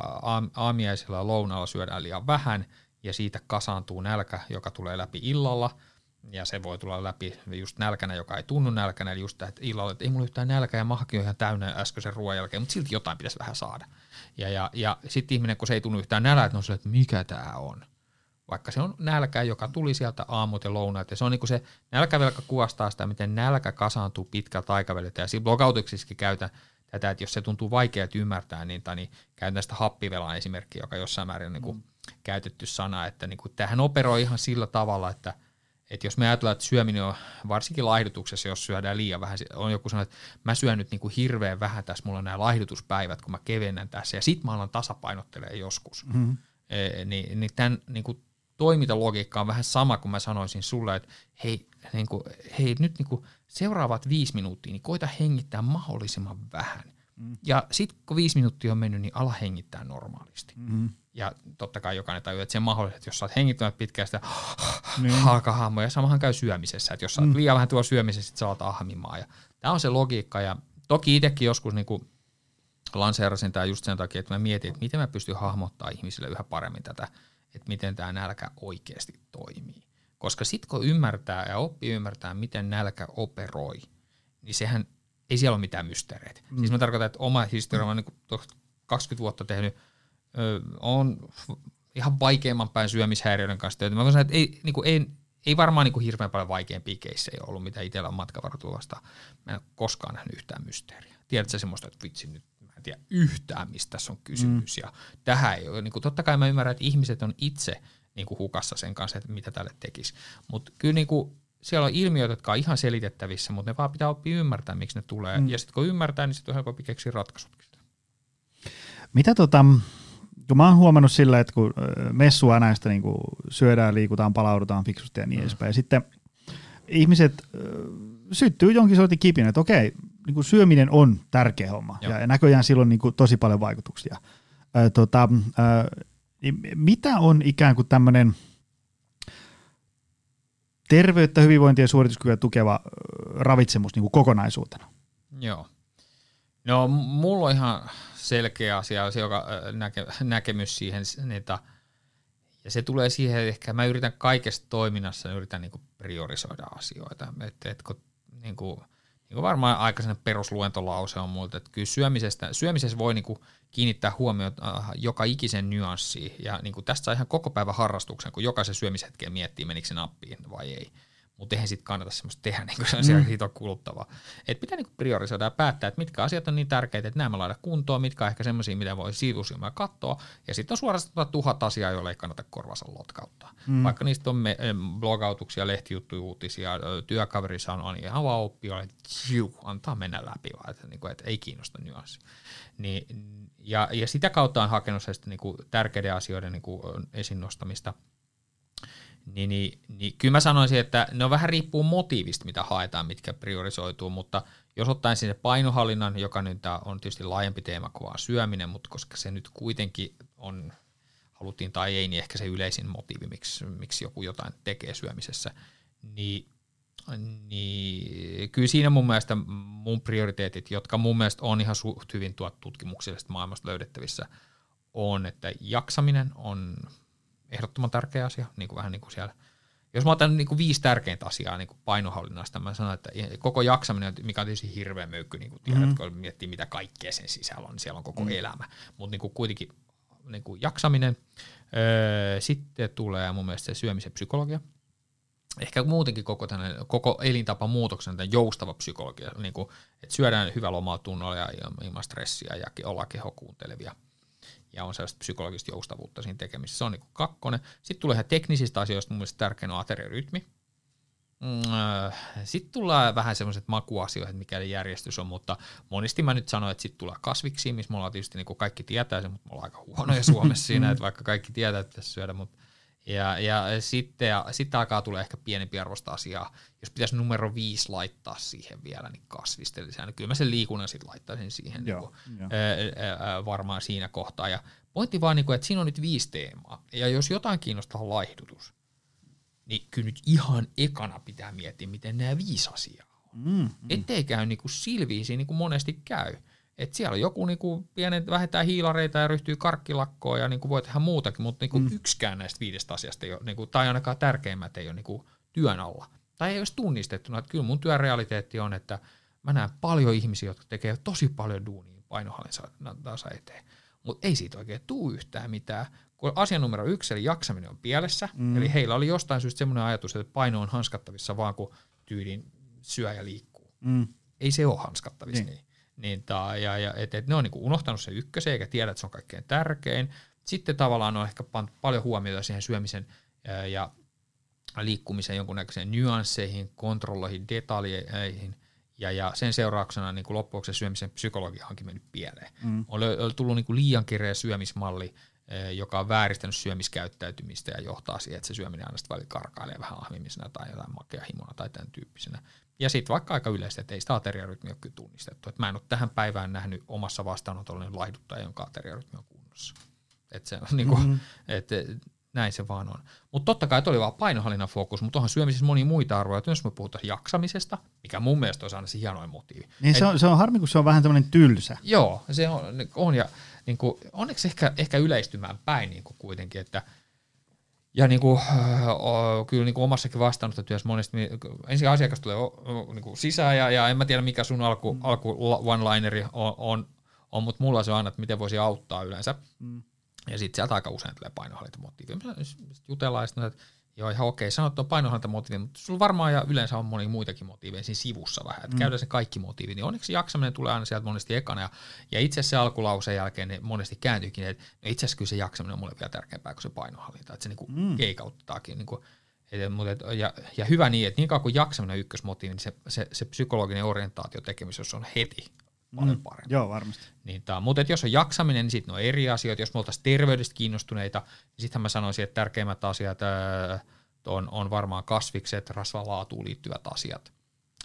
aamiaisella ja lounalla syödään liian vähän, ja siitä kasaantuu nälkä, joka tulee läpi illalla, ja se voi tulla läpi just nälkänä, joka ei tunnu nälkänä, eli just tämä, että illalla, että ei mulla yhtään nälkä ja mahakin on ihan täynnä äskeisen ruoan jälkeen, mutta silti jotain pitäisi vähän saada. Ja, ja, ja sitten ihminen, kun se ei tunnu yhtään nälää, että on se, että mikä tämä on. Vaikka se on nälkä, joka tuli sieltä aamut ja lounaat. Ja se on niin kuin se nälkävelka kuvastaa sitä, miten nälkä kasaantuu pitkältä aikaväliltä. Ja siinä blogautuksissakin käytän tätä, että jos se tuntuu vaikeaa ymmärtää, niin, tai niin käytän sitä happivelan esimerkkiä, joka jossain määrin on niin kuin mm. käytetty sana, että niin kuin, tämähän operoi ihan sillä tavalla, että – että jos me ajatellaan, että syöminen on varsinkin laihdutuksessa, jos syödään liian vähän, on joku sanoo, että mä syön nyt niin kuin hirveän vähän tässä, mulla on nämä laihdutuspäivät, kun mä kevennän tässä, ja sit mä alan tasapainottelemaan joskus. Mm-hmm. E, niin, niin tämän niin kuin toimintalogiikka on vähän sama kuin mä sanoisin sulle, että hei, niin kuin, hei nyt niin kuin seuraavat viisi minuuttia, niin koita hengittää mahdollisimman vähän. Mm. Ja sitten kun viisi minuuttia on mennyt, niin ala hengittää normaalisti. Mm. Ja totta kai jokainen tajuu, että se on mahdollista, että jos sä oot hengittänyt pitkään sitä Niin. ja samahan käy syömisessä, että jos sä oot liian vähän tuo syömisessä, sit sä oot ahmimaan. Ja tämä on se logiikka, ja toki itsekin joskus niinku lanseerasin tämä just sen takia, että mä mietin, että miten mä pystyn hahmottaa ihmisille yhä paremmin tätä, että miten tämä nälkä oikeasti toimii. Koska sitten kun ymmärtää ja oppii ymmärtää, miten nälkä operoi, niin sehän ei siellä ole mitään mysteereitä. Mm. Siis mä tarkoitan, että oma historia, mä oon niin 20 vuotta tehnyt, ö, on ihan vaikeimman päin syömishäiriöiden kanssa töitä. Mä voin sanoa, että ei, niin kuin, ei, ei varmaan niin kuin hirveän paljon vaikeampia keissejä ollut, mitä itsellä on matkavarattua vastaan. Mä en ole koskaan nähnyt yhtään mysteeriä. Tiedätkö semmoista, että vitsi nyt, mä en tiedä yhtään, mistä tässä on kysymys. Mm. Ja tähän ei ole, niin kuin, totta kai mä ymmärrän, että ihmiset on itse niin kuin hukassa sen kanssa, että mitä tälle tekisi. Mutta kyllä niin kuin, siellä on ilmiöitä, jotka on ihan selitettävissä, mutta ne vaan pitää oppia ymmärtää, miksi ne tulee. Mm. Ja sitten kun ymmärtää, niin sitten on helpompi keksiä ratkaisutkin. Mitä tota, kun mä oon huomannut sillä, että kun messua näistä niin syödään, liikutaan, palaudutaan fiksusti ja niin mm. edespäin, ja sitten ihmiset ö, syttyy jonkin sortin kipinä, että okei, niin kuin syöminen on tärkeä homma, Joo. ja näköjään sillä on niin kuin tosi paljon vaikutuksia. Ö, tota, ö, niin mitä on ikään kuin tämmöinen terveyttä, hyvinvointia ja suorituskykyä tukeva ravitsemus niin kuin kokonaisuutena? Joo. No mulla on ihan selkeä asia, joka näke, näkemys siihen, että ja se tulee siihen, että ehkä mä yritän kaikessa toiminnassa yritän niinku priorisoida asioita. Että et, kun, niinku, niinku varmaan aika perusluentolause on multa, että kyllä syömisestä, syömisessä voi niinku kiinnittää huomiota äh, joka ikisen nyanssiin. Ja niinku tästä saa ihan koko päivän harrastuksen, kun jokaisen syömishetkeen miettii, menikö se nappiin vai ei. Mutta eihän sitten kannata semmoista tehdä, niin kuin se on siitä on kuluttavaa. Et pitää niinku priorisoida ja päättää, että mitkä asiat on niin tärkeitä, että nämä mä laitan kuntoon, mitkä on ehkä semmoisia, mitä voi siivusilmää katsoa. Ja sitten on suorastaan tuhat asiaa, joille ei kannata korvansa lotkauttaa. Mm. Vaikka niistä on me, blogautuksia, lehtijuttuja, uutisia, työkaveri sanoo, niin ihan vaan oppii, että jiu, antaa mennä läpi vaan, että, niin kuin, että ei kiinnosta nyanssi. Niin, ja, ja sitä kautta on hakenut niin kuin tärkeiden asioiden niin kuin, esiin nostamista – niin, niin, niin kyllä mä sanoisin, että ne vähän riippuu motiivista, mitä haetaan, mitkä priorisoituu, mutta jos ottaen sinne painohallinnan, joka nyt on tietysti laajempi teema kuin vaan syöminen, mutta koska se nyt kuitenkin on, haluttiin tai ei, niin ehkä se yleisin motiivi, miksi, miksi joku jotain tekee syömisessä, niin, niin kyllä siinä mun mielestä mun prioriteetit, jotka mun mielestä on ihan suht hyvin tuot tutkimuksellisesta maailmasta löydettävissä, on, että jaksaminen on ehdottoman tärkeä asia, niin kuin vähän niin kuin siellä. Jos mä otan niin kuin viisi tärkeintä asiaa niin kuin painohallinnasta, mä sanon, että koko jaksaminen, mikä on tietysti hirveä möykky, niin kuin tiedät, mm-hmm. kun miettii mitä kaikkea sen sisällä on, niin siellä on koko mm-hmm. elämä, mutta niin kuin kuitenkin niin kuin jaksaminen. Öö, sitten tulee mun mielestä se syömisen psykologia, ehkä muutenkin koko, tänne, koko elintapa muutoksen tämän joustava psykologia, niin kuin, että syödään hyvällä omaa tunnolla ja ilman stressiä ja ollaan keho kuuntelevia ja on sellaista psykologista joustavuutta siinä tekemisessä. Se on niin kakkonen. Sitten tulee ihan teknisistä asioista mun mielestä tärkeä on ateriarytmi. Sitten tulee vähän semmoiset makuasioihin, mikä järjestys on, mutta monesti mä nyt sanoin, että sitten tulee kasviksi, missä mulla on tietysti niin kuin kaikki tietää sen, mutta mulla on aika huonoja Suomessa siinä, että vaikka kaikki tietää, että pitäisi syödä, mutta ja, ja sitten, ja sitten alkaa tulee ehkä pienempi arvosta asiaa. Jos pitäisi numero viisi laittaa siihen vielä, niin kasvista lisää. Niin kyllä mä sen liikunnan sitten laittaisin siihen Joo, niin kuin, ää, ää, varmaan siinä kohtaa. Ja pointti vaan, niin kuin, että siinä on nyt viisi teemaa. Ja jos jotain kiinnostaa laihdutus, niin kyllä nyt ihan ekana pitää miettiä, miten nämä viisi asiaa on. Mm, mm. Ettei käy niin kuin silviisi, niin kuin monesti käy. Et siellä on joku niinku pienet, vähentää hiilareita ja ryhtyy karkkilakkoon ja niinku voi tehdä muutakin, mutta niinku mm. yksikään näistä viidestä asiasta ei ole, niinku, tai ainakaan tärkeimmät ei ole niinku työn alla. Tai ei olisi tunnistettuna, että kyllä mun työrealiteetti on, että mä näen paljon ihmisiä, jotka tekee tosi paljon duunia painohallintansa eteen, mutta ei siitä oikein tuu yhtään mitään, kun asia numero yksi, eli jaksaminen on pielessä, mm. eli heillä oli jostain syystä semmoinen ajatus, että paino on hanskattavissa vaan kun tyylin syö ja liikkuu. Mm. Ei se ole hanskattavissa Niin. niin. Niin ta, ja, ja, et, et ne on niinku unohtanut se ykkösen, eikä tiedä, että se on kaikkein tärkein. Sitten tavallaan on ehkä pantu paljon huomiota siihen syömisen ää, ja liikkumisen jonkunnäköiseen nyansseihin, kontrolloihin, detaljeihin, ja, ja sen seurauksena niin loppujen lopuksi se syömisen psykologia onkin mennyt pieleen. Mm. On, tullut niin kuin liian kireä syömismalli, joka on vääristänyt syömiskäyttäytymistä ja johtaa siihen, että se syöminen aina sitten välillä karkailee vähän ahmimisena tai jotain makeahimona tai tämän tyyppisenä. Ja sitten vaikka aika yleistä, että ei sitä ateriarytmiä ole tunnistettu. Et mä en ole tähän päivään nähnyt omassa vastaanotollani laihduttaja, jonka ateriarytmi on kunnossa. Et se, niin kuin, mm-hmm. et, näin se vaan on. Mutta totta kai oli vaan painohallinnan fokus, mutta onhan syömisessä monia muita arvoja. Jos me puhutaan jaksamisesta, mikä mun mielestä on aina se hienoin motiivi. Niin se on, se on harmi, kun se on vähän tämmöinen tylsä. Joo, se on, on ja niin kuin, onneksi ehkä, ehkä yleistymään päin niin kuin kuitenkin, että ja niin kuin, äh, kyllä niin kuin omassakin vastaanottotyössä monesti ensin asiakas tulee niin kuin sisään ja, ja en mä tiedä mikä sun alku, mm. alku one-lineri on, on, on mutta mulla se on aina, että miten voisi auttaa yleensä. Mm. Ja sitten sieltä aika usein tulee painohallintamotiivi. Jutellaan ja että joo ihan okei, sanot on painohallintamotiivi, mutta sulla varmaan ja yleensä on moni muitakin motiiveja siinä sivussa vähän. Että mm. käydään se kaikki motiivit. Niin onneksi jaksaminen tulee aina sieltä monesti ekana. Ja, ja itse asiassa se alkulauseen jälkeen ne monesti kääntyykin, että no itse asiassa kyllä se jaksaminen on mulle vielä tärkeämpää kuin se painohallinta. Että se niinku mm. keikauttaakin. Niinku, et, mutta et, ja, ja, hyvä niin, että niin kauan kuin jaksaminen on ykkösmotiivi, niin se, se, se psykologinen orientaatio tekemisessä on heti paljon mm. parempi. Joo, varmasti. Niin tää, mutta jos on jaksaminen, niin sitten on eri asioita. Jos me oltaisiin terveydestä kiinnostuneita, niin sittenhän mä sanoisin, että tärkeimmät asiat ää, on, on varmaan kasvikset, rasvalaatuun liittyvät asiat.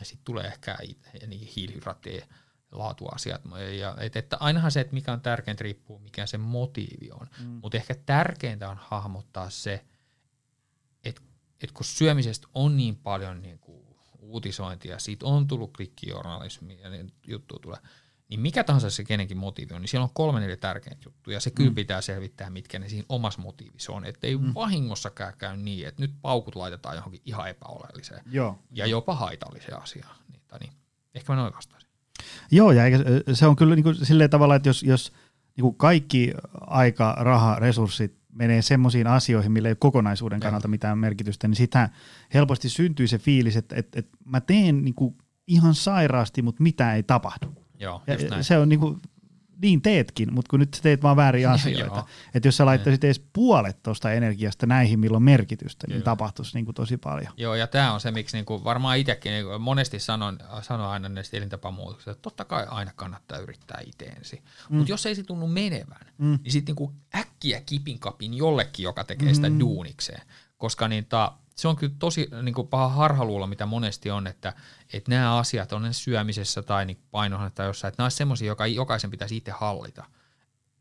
Ja sitten tulee ehkä niin hiilihydraattien laatuasiat. Ja, et, että ainahan se, että mikä on tärkeintä, riippuu mikä se motiivi on. Mm. Mutta ehkä tärkeintä on hahmottaa se, että et kun syömisestä on niin paljon niin kuin uutisointia, siitä on tullut klikkijournalismia ja niin juttu tulee, niin mikä tahansa se kenenkin motiivi on, niin siellä on kolme neljä tärkeintä juttuja. Se kyllä mm. pitää selvittää, mitkä ne siinä omassa motiivissa on. Että ei mm. vahingossakaan käy niin, että nyt paukut laitetaan johonkin ihan epäoleelliseen Joo. ja jopa haitalliseen asiaan. Niin, niin. Ehkä mä noin vastaisin. Joo, ja se on kyllä niin kuin silleen tavalla, että jos, jos niin kuin kaikki aika, raha, resurssit menee semmoisiin asioihin, millä ei ole kokonaisuuden kannalta mitään merkitystä, niin sitä helposti syntyy se fiilis, että, että, että mä teen niin kuin ihan sairaasti, mutta mitä ei tapahdu. Joo, ja se on niin kuin, niin teetkin, mutta kun nyt teet vaan väärin asioita. että jos sä laittaisit edes puolet tuosta energiasta näihin, milloin on merkitystä, niin tapahtuisi niin kuin tosi paljon. Joo, ja tämä on se, miksi niin kuin varmaan itsekin niin monesti sanon, sanon aina näistä elintapamuutoksista, että totta kai aina kannattaa yrittää itse ensin. Mm. Mutta jos ei se tunnu menevän, mm. niin sitten niin äkkiä kipin kapin jollekin, joka tekee mm. sitä duunikseen. Koska niin ta, se on kyllä tosi niin kuin paha harhaluulla, mitä monesti on, että, että nämä asiat on ne syömisessä tai niin painohan tai jossain, että nämä on semmoisia, joka jokaisen pitäisi itse hallita.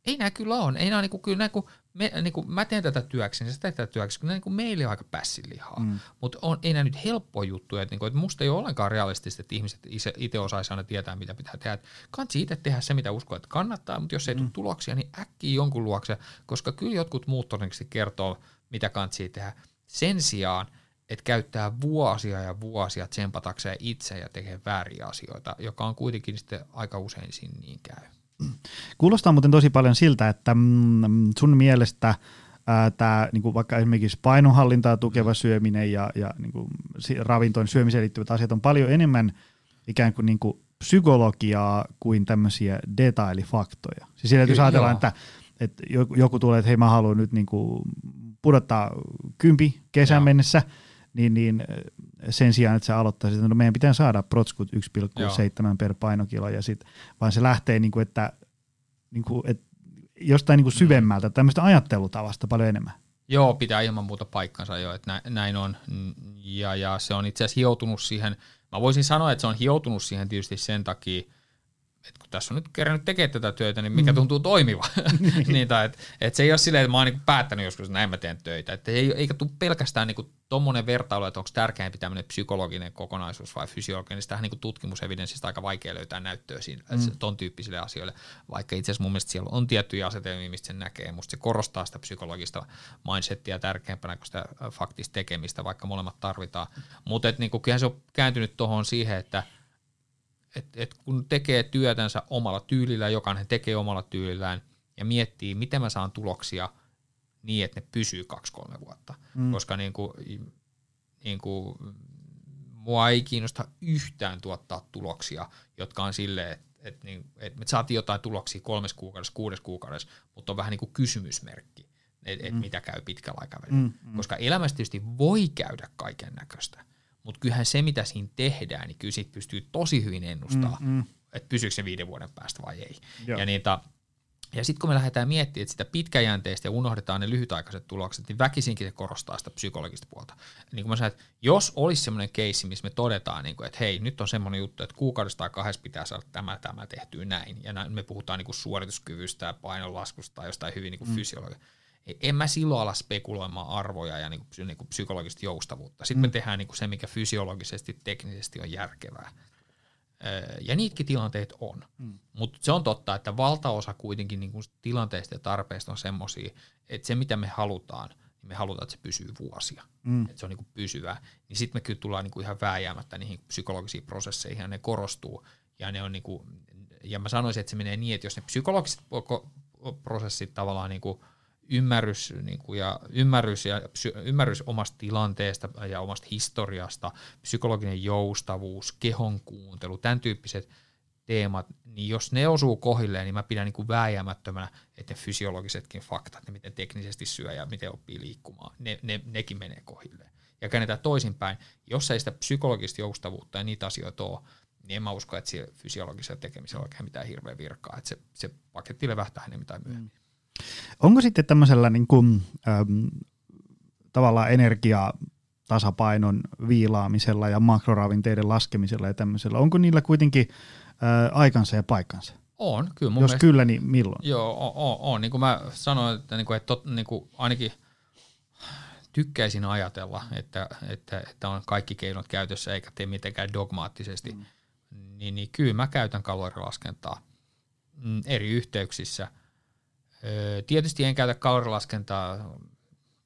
Ei nämä kyllä on. Ei nämä niin kuin, kyllä nämä, kun me, niin kuin mä teen tätä työksi, niin sä teet tätä työksi, kun nämä niin kuin meille on aika pässilihaa. Mm. Mutta ei nämä nyt helppoja juttuja, että, niin kuin, että musta ei ole ollenkaan realistista, että ihmiset itse osaisi aina tietää, mitä pitää tehdä. Kansi itse tehdä se, mitä uskoo, että kannattaa, mutta jos ei mm. tule tuloksia, niin äkkiä jonkun luokse, koska kyllä jotkut muut todennäköisesti kertoo, mitä kansi tehdä sen sijaan, että käyttää vuosia ja vuosia tsempatakseen itse ja tekee vääriä asioita, joka on kuitenkin sitten aika usein siinä niin käy. Kuulostaa muuten tosi paljon siltä, että mm, sun mielestä tämä niinku vaikka esimerkiksi painonhallintaa tukeva mm. syöminen ja, ja niinku, ravintoon syömiseen liittyvät asiat on paljon enemmän ikään kuin niinku psykologiaa kuin tämmöisiä detailifaktoja. Siis sillä, jos ajatellaan, että, että joku tulee, että hei mä haluan nyt niinku pudottaa kympi kesän Joo. mennessä, niin, niin sen sijaan, että sä aloittaisit, että no meidän pitää saada protskut 1,7 per painokilo, ja sit, vaan se lähtee, niin kuin, että, niin kuin, että jostain niin kuin syvemmältä, tämmöistä ajattelutavasta paljon enemmän. Joo, pitää ilman muuta paikkansa jo, että näin on, ja, ja se on itse asiassa hioutunut siihen, mä voisin sanoa, että se on hioutunut siihen tietysti sen takia, että kun tässä on nyt kerännyt tekemään tätä työtä, niin mikä mm. tuntuu toimiva. niin, tai, et, et se ei ole silleen, että mä oon niin päättänyt joskus, että näin mä teen töitä. Et ei, eikä tule pelkästään niin tuommoinen vertailu, että onko tärkeämpi tämmöinen psykologinen kokonaisuus vai fysiologinen. Niin tähän niin tutkimusevidenssistä aika vaikea löytää näyttöä siinä, mm. ton tyyppisille asioille. Vaikka itse asiassa mun mielestä siellä on tiettyjä asetelmia, mistä sen näkee. Musta se korostaa sitä psykologista mindsettiä tärkeämpänä kuin sitä faktista tekemistä, vaikka molemmat tarvitaan. Mutta niin kyllähän se on kääntynyt tuohon siihen, että – et, et kun tekee työtänsä omalla tyylillä, jokainen tekee omalla tyylillään ja miettii, miten mä saan tuloksia niin, että ne pysyy kaksi-kolme vuotta. Mm. Koska niin kuin, niin kuin, mua ei kiinnosta yhtään tuottaa tuloksia, jotka on silleen, että et, niin, et me saatiin jotain tuloksia kolmes kuukaudessa, kuudes kuukaudessa, mutta on vähän niin kuin kysymysmerkki, että et mm. mitä käy pitkällä aikavälillä. Mm, mm. Koska elämässä tietysti voi käydä kaiken näköistä. Mutta kyllähän se, mitä siinä tehdään, niin kyllä siitä pystyy tosi hyvin ennustamaan, mm, mm. että pysyykö se viiden vuoden päästä vai ei. Joo. Ja niitä, Ja sitten kun me lähdetään miettimään että sitä pitkäjänteistä ja unohdetaan ne lyhytaikaiset tulokset, niin väkisinkin se korostaa sitä psykologista puolta. Niin kuin mä sanoin, että jos olisi semmoinen keissi, missä me todetaan, niin kuin, että hei, nyt on semmoinen juttu, että kuukaudesta tai kahdessa pitää saada tämä tämä tehtyä näin, ja me puhutaan niin kuin suorituskyvystä ja painonlaskusta tai jostain hyvin niin kuin mm. fysiologia, en mä silloin ala spekuloimaan arvoja ja niin kuin, niin kuin psykologista joustavuutta. Sitten mm. me tehdään niin kuin se, mikä fysiologisesti, teknisesti on järkevää. Ja niitäkin tilanteet on. Mm. Mutta se on totta, että valtaosa kuitenkin niin kuin tilanteista ja tarpeista on semmoisia, että se mitä me halutaan, niin me halutaan, että se pysyy vuosia. Mm. Että se on niin kuin pysyvää. Niin sitten me kyllä tullaan niin kuin ihan vääjäämättä niihin psykologisiin prosesseihin ja ne korostuu. Ja, ne on niin kuin, ja mä sanoisin, että se menee niin, että jos ne psykologiset prosessit tavallaan niin kuin – ymmärrys, niin kuin, ja ymmärrys, ja psy, ymmärrys omasta tilanteesta ja omasta historiasta, psykologinen joustavuus, kehon kuuntelu, tämän tyyppiset teemat, niin jos ne osuu kohilleen, niin mä pidän niin kuin vääjäämättömänä, että ne fysiologisetkin faktat, ne miten teknisesti syö ja miten oppii liikkumaan, ne, ne, nekin menee kohilleen. Ja käännetään toisinpäin, jos ei sitä psykologista joustavuutta ja niitä asioita ole, niin en mä usko, että fysiologisella tekemisellä on oikein mitään hirveä virkaa, että se, se paketti levähtää enemmän tai myöhemmin. Mm. Onko sitten tämmöisellä niin kuin, äm, tavallaan energiatasapainon viilaamisella ja makroravinteiden laskemisella ja tämmöisellä, onko niillä kuitenkin ää, aikansa ja paikkansa? On, kyllä mun Jos mielestä, kyllä, niin milloin? Joo, on, on, on. Niin kuin mä sanoin, että, niin kuin, että tot, niin kuin ainakin tykkäisin ajatella, että, että, että on kaikki keinot käytössä eikä tee mitenkään dogmaattisesti, mm. niin, niin kyllä mä käytän kalorilaskentaa mm, eri yhteyksissä – Tietysti en käytä kalorilaskentaa,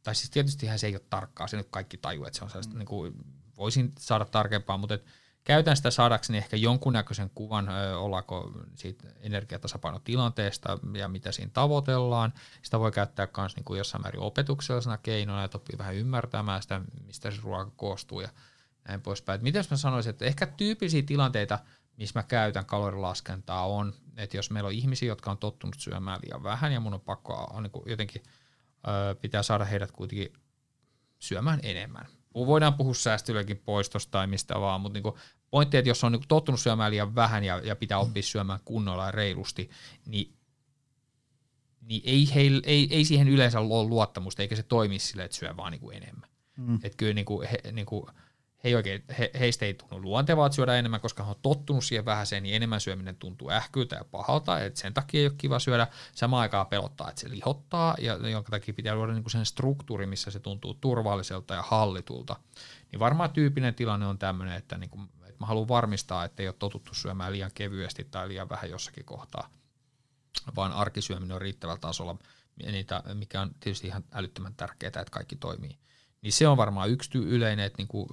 tai siis tietysti se ei ole tarkkaa, se nyt kaikki tajuu, että se on sellaista, mm. niin kuin, voisin saada tarkempaa, mutta et käytän sitä saadakseni ehkä jonkunnäköisen kuvan, ollaanko siitä energiatasapainotilanteesta ja mitä siinä tavoitellaan. Sitä voi käyttää myös niin kuin jossain määrin opetuksellisena keinona, että oppii vähän ymmärtämään sitä, mistä se ruoka koostuu ja näin poispäin. Miten mä sanoisin, että ehkä tyypillisiä tilanteita – missä mä käytän kalorilaskentaa on, että jos meillä on ihmisiä, jotka on tottunut syömään liian vähän ja mun on pakko on niin jotenkin ö, pitää saada heidät kuitenkin syömään enemmän. Voidaan puhua säästölläkin poistosta tai mistä vaan, mutta niin pointti, että jos on niin tottunut syömään liian vähän ja, ja pitää oppia syömään kunnolla ja reilusti, niin, niin ei, heil, ei, ei siihen yleensä ole luottamusta, eikä se toimi sille, että syö vaan niin kuin enemmän. Mm. Että kyllä niin kuin, he, niin kuin, he oikein, he, heistä ei tunnu luontevaa syödä enemmän, koska he on tottunut siihen vähäiseen, niin enemmän syöminen tuntuu ähkyltä ja pahalta, että sen takia ei ole kiva syödä. Samaan aikaan pelottaa, että se lihottaa, ja jonka takia pitää luoda niin sen struktuuri, missä se tuntuu turvalliselta ja hallitulta. Niin varmaan tyypinen tilanne on tämmöinen, että, niin kuin, että mä haluan varmistaa, että ei ole totuttu syömään liian kevyesti tai liian vähän jossakin kohtaa, vaan arkisyöminen on riittävällä tasolla, niitä, mikä on tietysti ihan älyttömän tärkeää, että kaikki toimii niin se on varmaan yksi yleinen, että niin kuin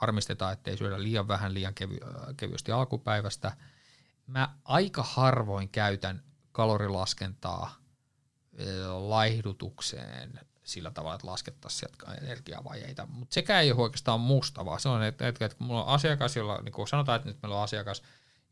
varmistetaan, ettei syödä liian vähän liian kevy- kevyesti alkupäivästä. Mä aika harvoin käytän kalorilaskentaa laihdutukseen sillä tavalla, että laskettaisiin energiavajeita. Mutta sekään ei ole oikeastaan musta, vaan se on, että, että, kun mulla on asiakas, jolla niin kuin sanotaan, että nyt meillä on asiakas,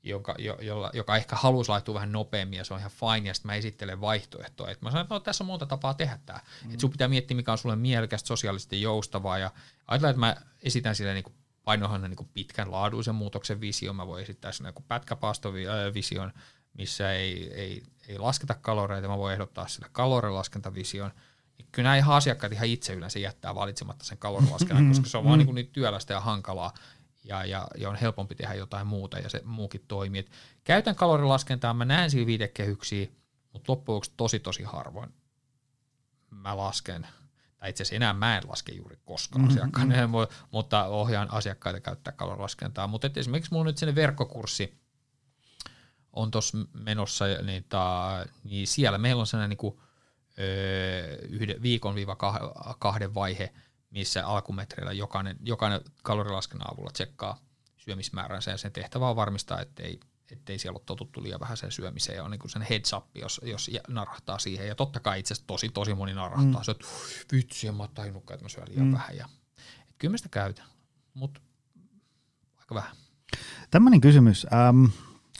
joka, jo, jolla, joka ehkä haluaisi laittua vähän nopeammin ja se on ihan fine ja sitten mä esittelen vaihtoehtoja. Et mä sanon, että no, tässä on monta tapaa tehdä tämä. Mm. Et sun pitää miettiä, mikä on sulle mielekästä, sosiaalisesti joustavaa ja ajatellaan, että mä esitän sille niin painohan niin pitkän laaduisen muutoksen vision, mä voin esittää sinne niin pätkäpaastovision, missä ei, ei, ei lasketa kaloreita, mä voin ehdottaa sille kalorilaskentavision, niin kyllä nämä asiakkaat ihan itse yleensä jättää valitsematta sen kalorilaskennan, koska se on vaan niin, niin työlästä ja hankalaa ja, ja, ja on helpompi tehdä jotain muuta ja se muukin toimii. Et käytän kalorilaskentaa, mä näen siinä viitekehyksiä, mutta loppujen tosi tosi harvoin mä lasken, tai itse asiassa enää mä en laske juuri koskaan mm-hmm. asiakkaan, mutta ohjaan asiakkaita käyttää kalorilaskentaa. Mutta esimerkiksi mulla on nyt sinne verkkokurssi on tuossa menossa, niin, ta, niin siellä meillä on sellainen niin kuin, öö, yhden, viikon viiva kahden vaihe – missä alkumetreillä jokainen, jokainen kalorilaskennan avulla tsekkaa syömismääränsä ja sen tehtävä on varmistaa, ettei, ettei siellä ole totuttu liian vähän sen syömiseen ja on niin sen heads up, jos, jos narahtaa siihen. Ja totta kai itse asiassa tosi, tosi moni narahtaa, mm. se, että vitsi, en mä tajunnutkaan, että mä syön liian mm. vähän. Ja, et kyllä mä sitä käytän, mutta aika vähän. Tämmöinen kysymys, ähm,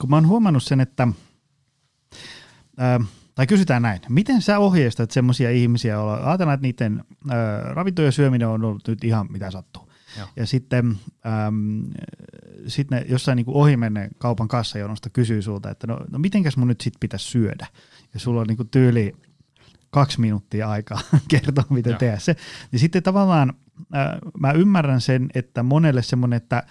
kun mä oon huomannut sen, että ähm, tai kysytään näin, miten sä ohjeistat semmoisia ihmisiä, joilla ajatellaan, että niiden äh, ravinto ja syöminen on ollut nyt ihan mitä sattuu. Joo. Ja sitten äm, sit ne jossain niin ohimennen kaupan kassajonosta kysyy sulta, että no, no mitenkäs mun nyt sit pitäisi syödä. ja sulla on niinku tyyli kaksi minuuttia aikaa kertoa, miten Joo. tehdä se. Niin sitten tavallaan äh, mä ymmärrän sen, että monelle semmoinen, että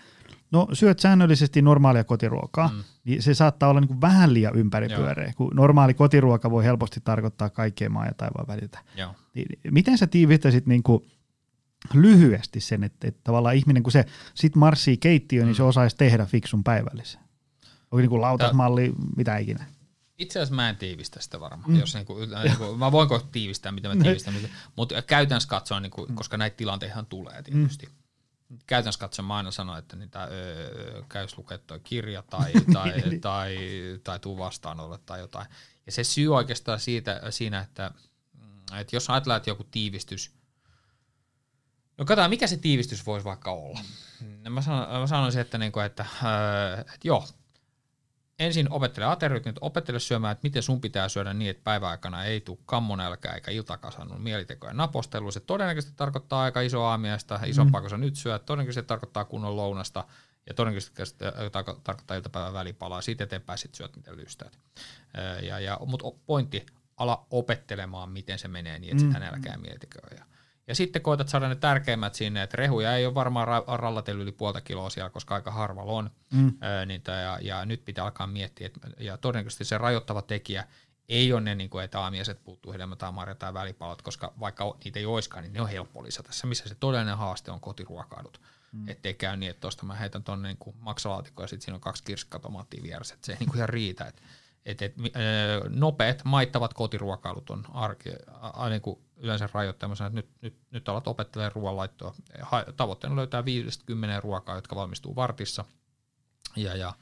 no syöt säännöllisesti normaalia kotiruokaa, mm. niin se saattaa olla niinku vähän liian ympäripyöreä, kun normaali kotiruoka voi helposti tarkoittaa kaikkea maa ja taivaan väliltä. Joo. Niin, miten sä tiivistäisit niinku lyhyesti sen, että, että tavallaan ihminen, kun se sit marssii keittiöön, niin se Mm. osaisi tehdä fiksun päivällisen? Onko niinku lautasmalli, mitä ikinä? Itse asiassa mä en tiivistä sitä varmaan. Mm. Mm. Jos niinku, niinku, mä voinko tiivistää, mitä mä tiivistän, mutta, mutta käytännössä katsoen, niinku, Mm. koska näitä tilanteita tulee tietysti. Mm. Käytännössä katsoen mä aina sanon, että niitä, öö, käys lukea toi kirja tai, tai, tai, tai tuu vastaanolle tai jotain. Ja se syy oikeastaan siitä, siinä, että, mm, että jos ajatellaan, että joku tiivistys, no katsotaan, mikä se tiivistys voisi vaikka olla. Mm. Mä, sanon, mä sanoisin, että, niinku, että, öö, että joo, ensin opettele ateriot, nyt opettele syömään, että miten sun pitää syödä niin, että päiväaikana ei tule kammonälkää eikä iltakasannut mielitekoja napostelu. Se todennäköisesti tarkoittaa aika isoa aamiaista, isompaa kuin sä nyt syöt. Todennäköisesti tarkoittaa kunnon lounasta ja todennäköisesti tarko- tarkoittaa iltapäivän välipalaa. Siitä eteenpäin sit syöt miten lystäät. Ja, ja, Mutta pointti, ala opettelemaan, miten se menee niin, että sitä nälkää ja mielitekoja. Ja sitten koetat saada ne tärkeimmät sinne, että rehuja ei ole varmaan ra- rallatellut yli puolta kiloa siellä, koska aika harvalla on. Mm. Öö, tää- ja, ja, nyt pitää alkaa miettiä, että, ja todennäköisesti se rajoittava tekijä ei ole ne, niin kuin, että aamiaiset puuttuu hedelmä tai marja tai välipalat, koska vaikka niitä ei olisikaan, niin ne on helppo lisätä. Se, missä se todellinen haaste on kotiruokailut. Mm. Ettei käy niin, että tuosta mä heitän tuonne niin maksalaatikkoa ja sitten siinä on kaksi kirsikkatomaattia vieressä. Että se ei niin kuin ihan riitä. Et, et, et, nopeat, maittavat kotiruokailut on arki, a, a, niin kuin yleensä rajoittamassa, että nyt, nyt, nyt alat opettelemaan ruoanlaittoa. Ha, tavoitteena löytää 50 ruokaa, jotka valmistuu vartissa. Ja, ja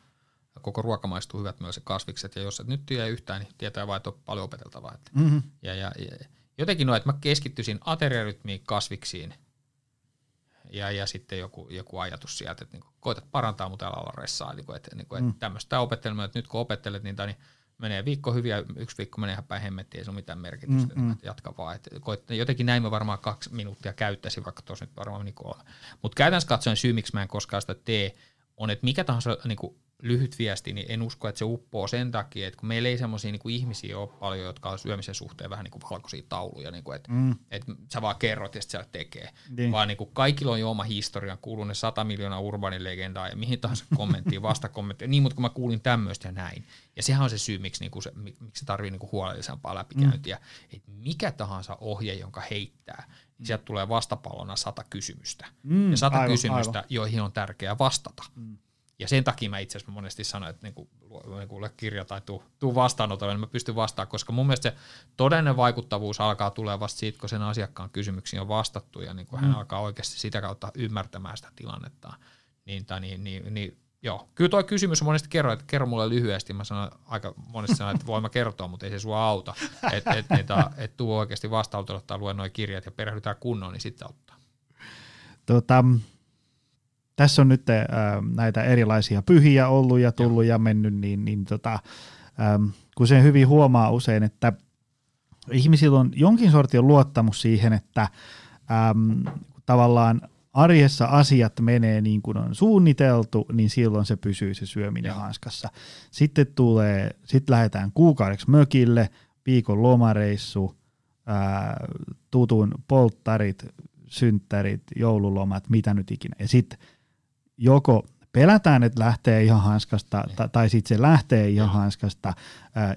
koko ruoka maistuu hyvät myös se kasvikset, ja jos et nyt tiedä yhtään, niin tietää vain, että on paljon opeteltavaa. Mm-hmm. ja, ja, ja jotenkin no, että mä keskittyisin ateriarytmiin, kasviksiin ja, ja sitten joku, joku ajatus sieltä, että niin koetat parantaa, mutta älä olla ressaa. Niin kuin, että, niin kuin, Mm. että tämmöistä opettelmaa, että nyt kun opettelet niitä, niin menee viikko hyviä, yksi viikko menee ihan päin hemmettiin, ei se ole mitään merkitystä, Mm, mm, mm. mm. jatka vaan. Että, koet, jotenkin näin mä varmaan kaksi minuuttia käyttäisin, vaikka tuossa nyt varmaan meni kolme. Mutta käytännössä katsoen syy, miksi mä en koskaan sitä tee, on, että mikä tahansa niin kuin lyhyt viesti, niin en usko, että se uppoo sen takia, että kun meillä ei semmoisia niin ihmisiä ole paljon, jotka on syömisen suhteen vähän niin kuin valkoisia tauluja, niin kuin, että, Mm. että sä vaan kerrot ja sitten tekee. Niin. Vaan niin kuin kaikilla on jo oma historia, kuuluu ne 100 miljoonaa urbanin legendaa ja mihin tahansa kommenttiin, vastakommenttiin. Niin, mutta kun mä kuulin tämmöistä ja näin. Ja sehän on se syy, miksi, niin kuin se, mik- miksi se tarvii niin kuin huolellisempaa läpikäyntiä. Mm. Että mikä tahansa ohje, jonka heittää, niin sieltä tulee vastapallona sata kysymystä. Mm, ja sata aivan, kysymystä, aivan. joihin on tärkeää vastata. Mm. Ja sen takia mä itse asiassa monesti sanon, että niinku, niinku kirja tai tuu, tuu vastaanotolle, niin mä pystyn vastaamaan, koska mun mielestä se todellinen vaikuttavuus alkaa tulee vasta siitä, kun sen asiakkaan kysymyksiin on vastattu ja niin kun hän alkaa oikeasti sitä kautta ymmärtämään sitä tilannetta. Niin, tai niin, niin, niin joo. Kyllä tuo kysymys on monesti kerro, että kerro mulle lyhyesti. Mä sanon aika monesti sanon, että voin mä kertoa, mutta ei se sua auta. Että et, et, et tuu oikeasti vastaanotolle tai lue noin kirjat ja perehdytään kunnolla, niin sitten auttaa. Tota, tässä on nyt äh, näitä erilaisia pyhiä ollut ja tullut ja mennyt, niin, niin tota, ähm, kun se hyvin huomaa usein, että ihmisillä on jonkin sortin luottamus siihen, että ähm, tavallaan arjessa asiat menee niin kuin on suunniteltu, niin silloin se pysyy se syöminen Joo. hanskassa. Sitten tulee, sitten lähdetään kuukaudeksi mökille, viikon lomareissu, ää, tutun polttarit, synttärit, joululomat, mitä nyt ikinä. Ja sitten joko pelätään, että lähtee ihan hanskasta, ta- tai sitten se lähtee ihan hanskasta,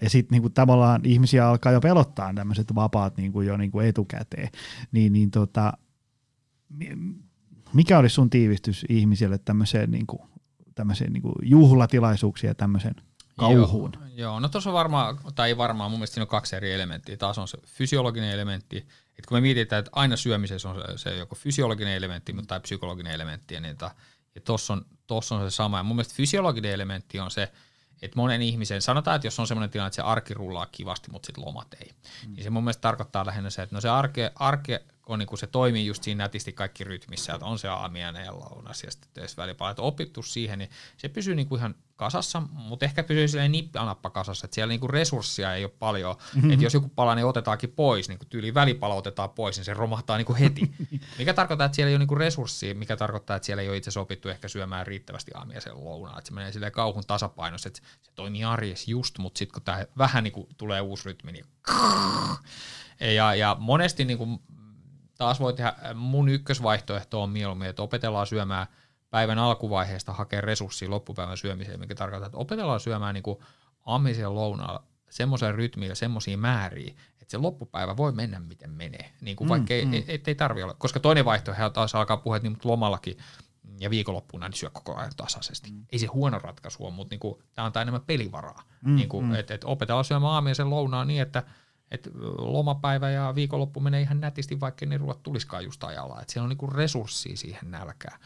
ja sitten niinku tavallaan ihmisiä alkaa jo pelottaa tämmöiset vapaat niinku jo niinku etukäteen. Niin, niin tota, mi- mikä olisi sun tiivistys ihmisille tämmöiseen, niinku, tämmöiseen niinku juhlatilaisuuksiin ja tämmöisen kauhuun? Joo, joo. no tuossa on varmaan, tai ei varmaan, mun mielestä siinä on kaksi eri elementtiä. Taas on se fysiologinen elementti, että kun me mietitään, että aina syömisessä on se, se joko fysiologinen elementti tai psykologinen elementti, niin ta, ja tuossa on, tossa on se sama. Ja mun mielestä fysiologinen elementti on se, että monen ihmisen, sanotaan, että jos on semmoinen tilanne, että se arki rullaa kivasti, mutta sitten lomat ei, mm. niin se mun mielestä tarkoittaa lähinnä se, että no se arke, arke on niin kuin se toimii just siinä nätisti kaikki rytmissä, että on se aamiainen ja lounas ja sitten välipala, että opittu siihen, niin se pysyy niin kuin ihan kasassa, mutta ehkä pysyy silleen nippanappa kasassa, että siellä niinku resursseja ei ole paljon, mm-hmm. että jos joku pala niin otetaankin pois, niin kuin tyyli välipala otetaan pois, niin se romahtaa niinku heti. mikä tarkoittaa, että siellä ei ole niinku resurssia, mikä tarkoittaa, että siellä ei ole itse opittu ehkä syömään riittävästi aamiaisen lounaa, että se menee silleen kauhun tasapainossa, että se toimii arjessa just, mutta sitten kun tämä vähän niinku tulee uusi rytmi, niin ja, ja monesti niinku taas voi tehdä, mun ykkösvaihtoehto on mieluummin, että opetellaan syömään päivän alkuvaiheesta hakea resurssia loppupäivän syömiseen, mikä tarkoittaa, että opetellaan syömään niin aamisen lounaalla semmoisen rytmiin ja semmoisia määriä, että se loppupäivä voi mennä miten menee, niin kuin mm, vaikka mm. ei, ei, ei tarvi olla. Koska toinen vaihtoehto taas alkaa puhua, että niin, lomallakin ja viikonloppuna niin syö koko ajan tasaisesti. Mm. Ei se huono ratkaisu ole, mutta niin tämä antaa enemmän pelivaraa. Mm, niin kuin, mm. Että et opetellaan syömään aamiaisen lounaa niin, että et lomapäivä ja viikonloppu menee ihan nätisti, vaikka ne ruoat tulisikaan just ajalla. Et siellä on niinku resurssia siihen nälkään.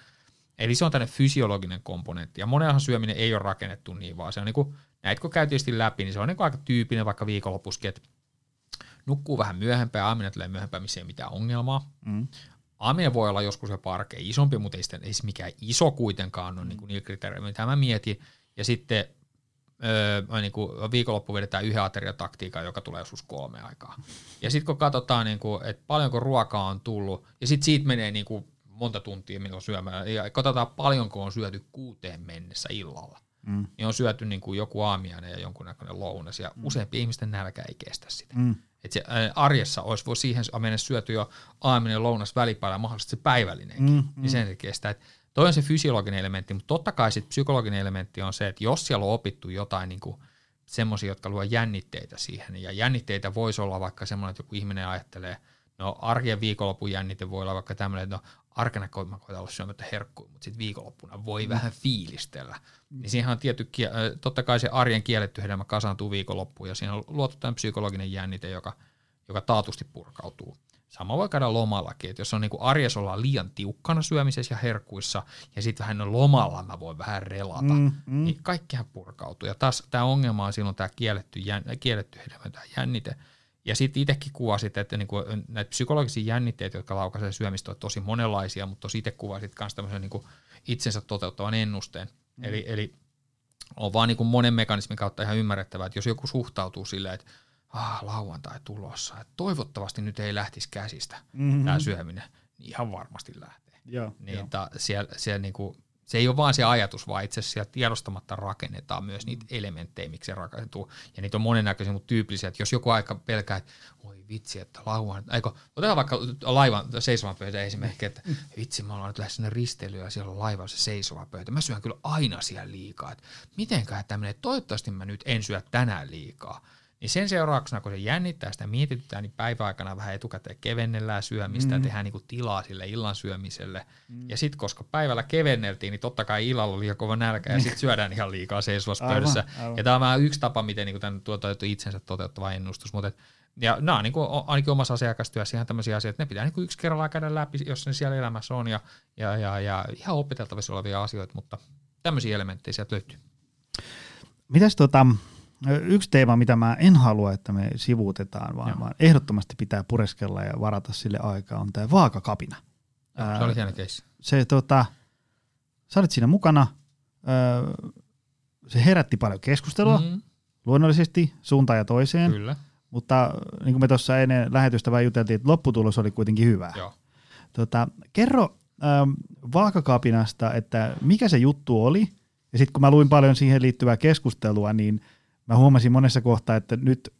Eli se on tämmöinen fysiologinen komponentti. Ja monenhan syöminen ei ole rakennettu niin, vaan se on niinku, näitä kun käytiin läpi, niin se on niinku aika tyypinen vaikka viikonlopuskin, että nukkuu vähän myöhempään, aaminen tulee myöhempään, missä ei mitään ongelmaa. Mm. Aaminen voi olla joskus jopa arkea isompi, mutta ei, sitten, ei se mikään iso kuitenkaan ole mm. niin niillä kriteereillä, mitä mä mietin. Ja sitten öö, niin kuin viikonloppu vedetään yhden ateriataktiikan, joka tulee joskus kolme aikaa. Ja sitten kun katsotaan, niin kuin, että paljonko ruokaa on tullut, ja sitten siitä menee niin kuin monta tuntia, milloin syömään, ja katsotaan paljonko on syöty kuuteen mennessä illalla. Mm. Niin on syöty niin kuin joku aamiainen ja jonkunnäköinen lounas, ja mm. useampi ihmisten nälkä ei kestä sitä. Mm. Et se, arjessa olisi voi siihen mennessä syöty jo aamiainen, lounas, välipäällä ja mahdollisesti se päivällinenkin, mm, mm. niin sen se kestää. Et Toi on se fysiologinen elementti, mutta totta kai sitten psykologinen elementti on se, että jos siellä on opittu jotain niin kuin semmoisia, jotka luo jännitteitä siihen, ja jännitteitä voisi olla vaikka semmoinen, että joku ihminen ajattelee, no arjen viikonlopun jännite voi olla vaikka tämmöinen, että no arkena mä koitan olla syömättä herkkuja, mutta sitten viikonloppuna voi mm. vähän fiilistellä. Mm. Niin siihen on tietty, totta kai se arjen kielletty hedelmä kasaantuu viikonloppuun, ja siinä on luotu tämän psykologinen jännite, joka, joka taatusti purkautuu. Sama voi käydä lomallakin, että jos on niin arjessa ollaan liian tiukkana syömisessä ja herkuissa, ja sitten vähän lomalla mä voin vähän relata, mm, mm. niin kaikkihan purkautuu. Ja taas tämä ongelma on silloin tämä kielletty, jän, kielletty hedelmä, tämä jännite. Ja sitten itsekin kuvasit, että niinku näitä psykologisia jännitteitä, jotka laukaisee syömistä, on tosi monenlaisia, mutta tosi itse kuvasit myös tämmöisen niinku itsensä toteuttavan ennusteen. Mm. Eli, eli on vaan niinku monen mekanismin kautta ihan ymmärrettävää, että jos joku suhtautuu silleen, että ah, lauantai tulossa, että toivottavasti nyt ei lähtisi käsistä mm-hmm. tämä syöminen, niin ihan varmasti lähtee. Joo, niin jo. Ta, siellä, siellä niinku, se ei ole vaan se ajatus, vaan itse asiassa tiedostamatta rakennetaan myös niitä mm. elementtejä, miksi se rakentuu. Ja niitä on monennäköisiä, mutta tyypillisiä, että jos joku aika pelkää, että oi vitsi, että lauantai, eikö, otetaan vaikka laivan seisovan pöytä esimerkiksi, että vitsi, mä ollaan nyt lähes sinne risteilyyn ja siellä on laiva se seisova pöytä. Mä syön kyllä aina siellä liikaa, että mitenköhän tämmöinen, toivottavasti mä nyt en syö tänään liikaa. Niin sen seurauksena, kun se jännittää sitä mietitytään, niin päiväaikana vähän etukäteen kevennellään syömistä mm. ja tehdään niin tilaa sille illan syömiselle. Mm. Ja sitten koska päivällä kevenneltiin, niin totta kai illalla oli kova nälkä ja sitten syödään ihan liikaa seisovassa pöydässä. Ja tämä on vähän yksi tapa, miten niin tämän tuotettu itsensä toteuttava ennustus. Mutta et, ja nämä on niin kuin, ainakin omassa asiakastyössä ihan tämmöisiä asioita, että ne pitää niin kuin yksi kerrallaan käydä läpi, jos ne siellä elämässä on ja, ja, ja, ja ihan opiteltavissa olevia asioita, mutta tämmöisiä elementtejä sieltä löytyy. Mitäs tota, Yksi teema, mitä mä en halua, että me sivuutetaan, vaan, vaan ehdottomasti pitää pureskella ja varata sille aikaa, on tämä vaakakapina. Joo, se oli hieno case. Se, tota, sä olit siinä mukana, se herätti paljon keskustelua, mm-hmm. luonnollisesti suuntaan ja toiseen. Kyllä. Mutta niin kuin me tuossa ennen lähetystä vähän juteltiin, että lopputulos oli kuitenkin hyvä. Joo. Tota, kerro ähm, vaakakapinasta, että mikä se juttu oli, ja sitten kun mä luin paljon siihen liittyvää keskustelua, niin – mä huomasin monessa kohtaa, että nyt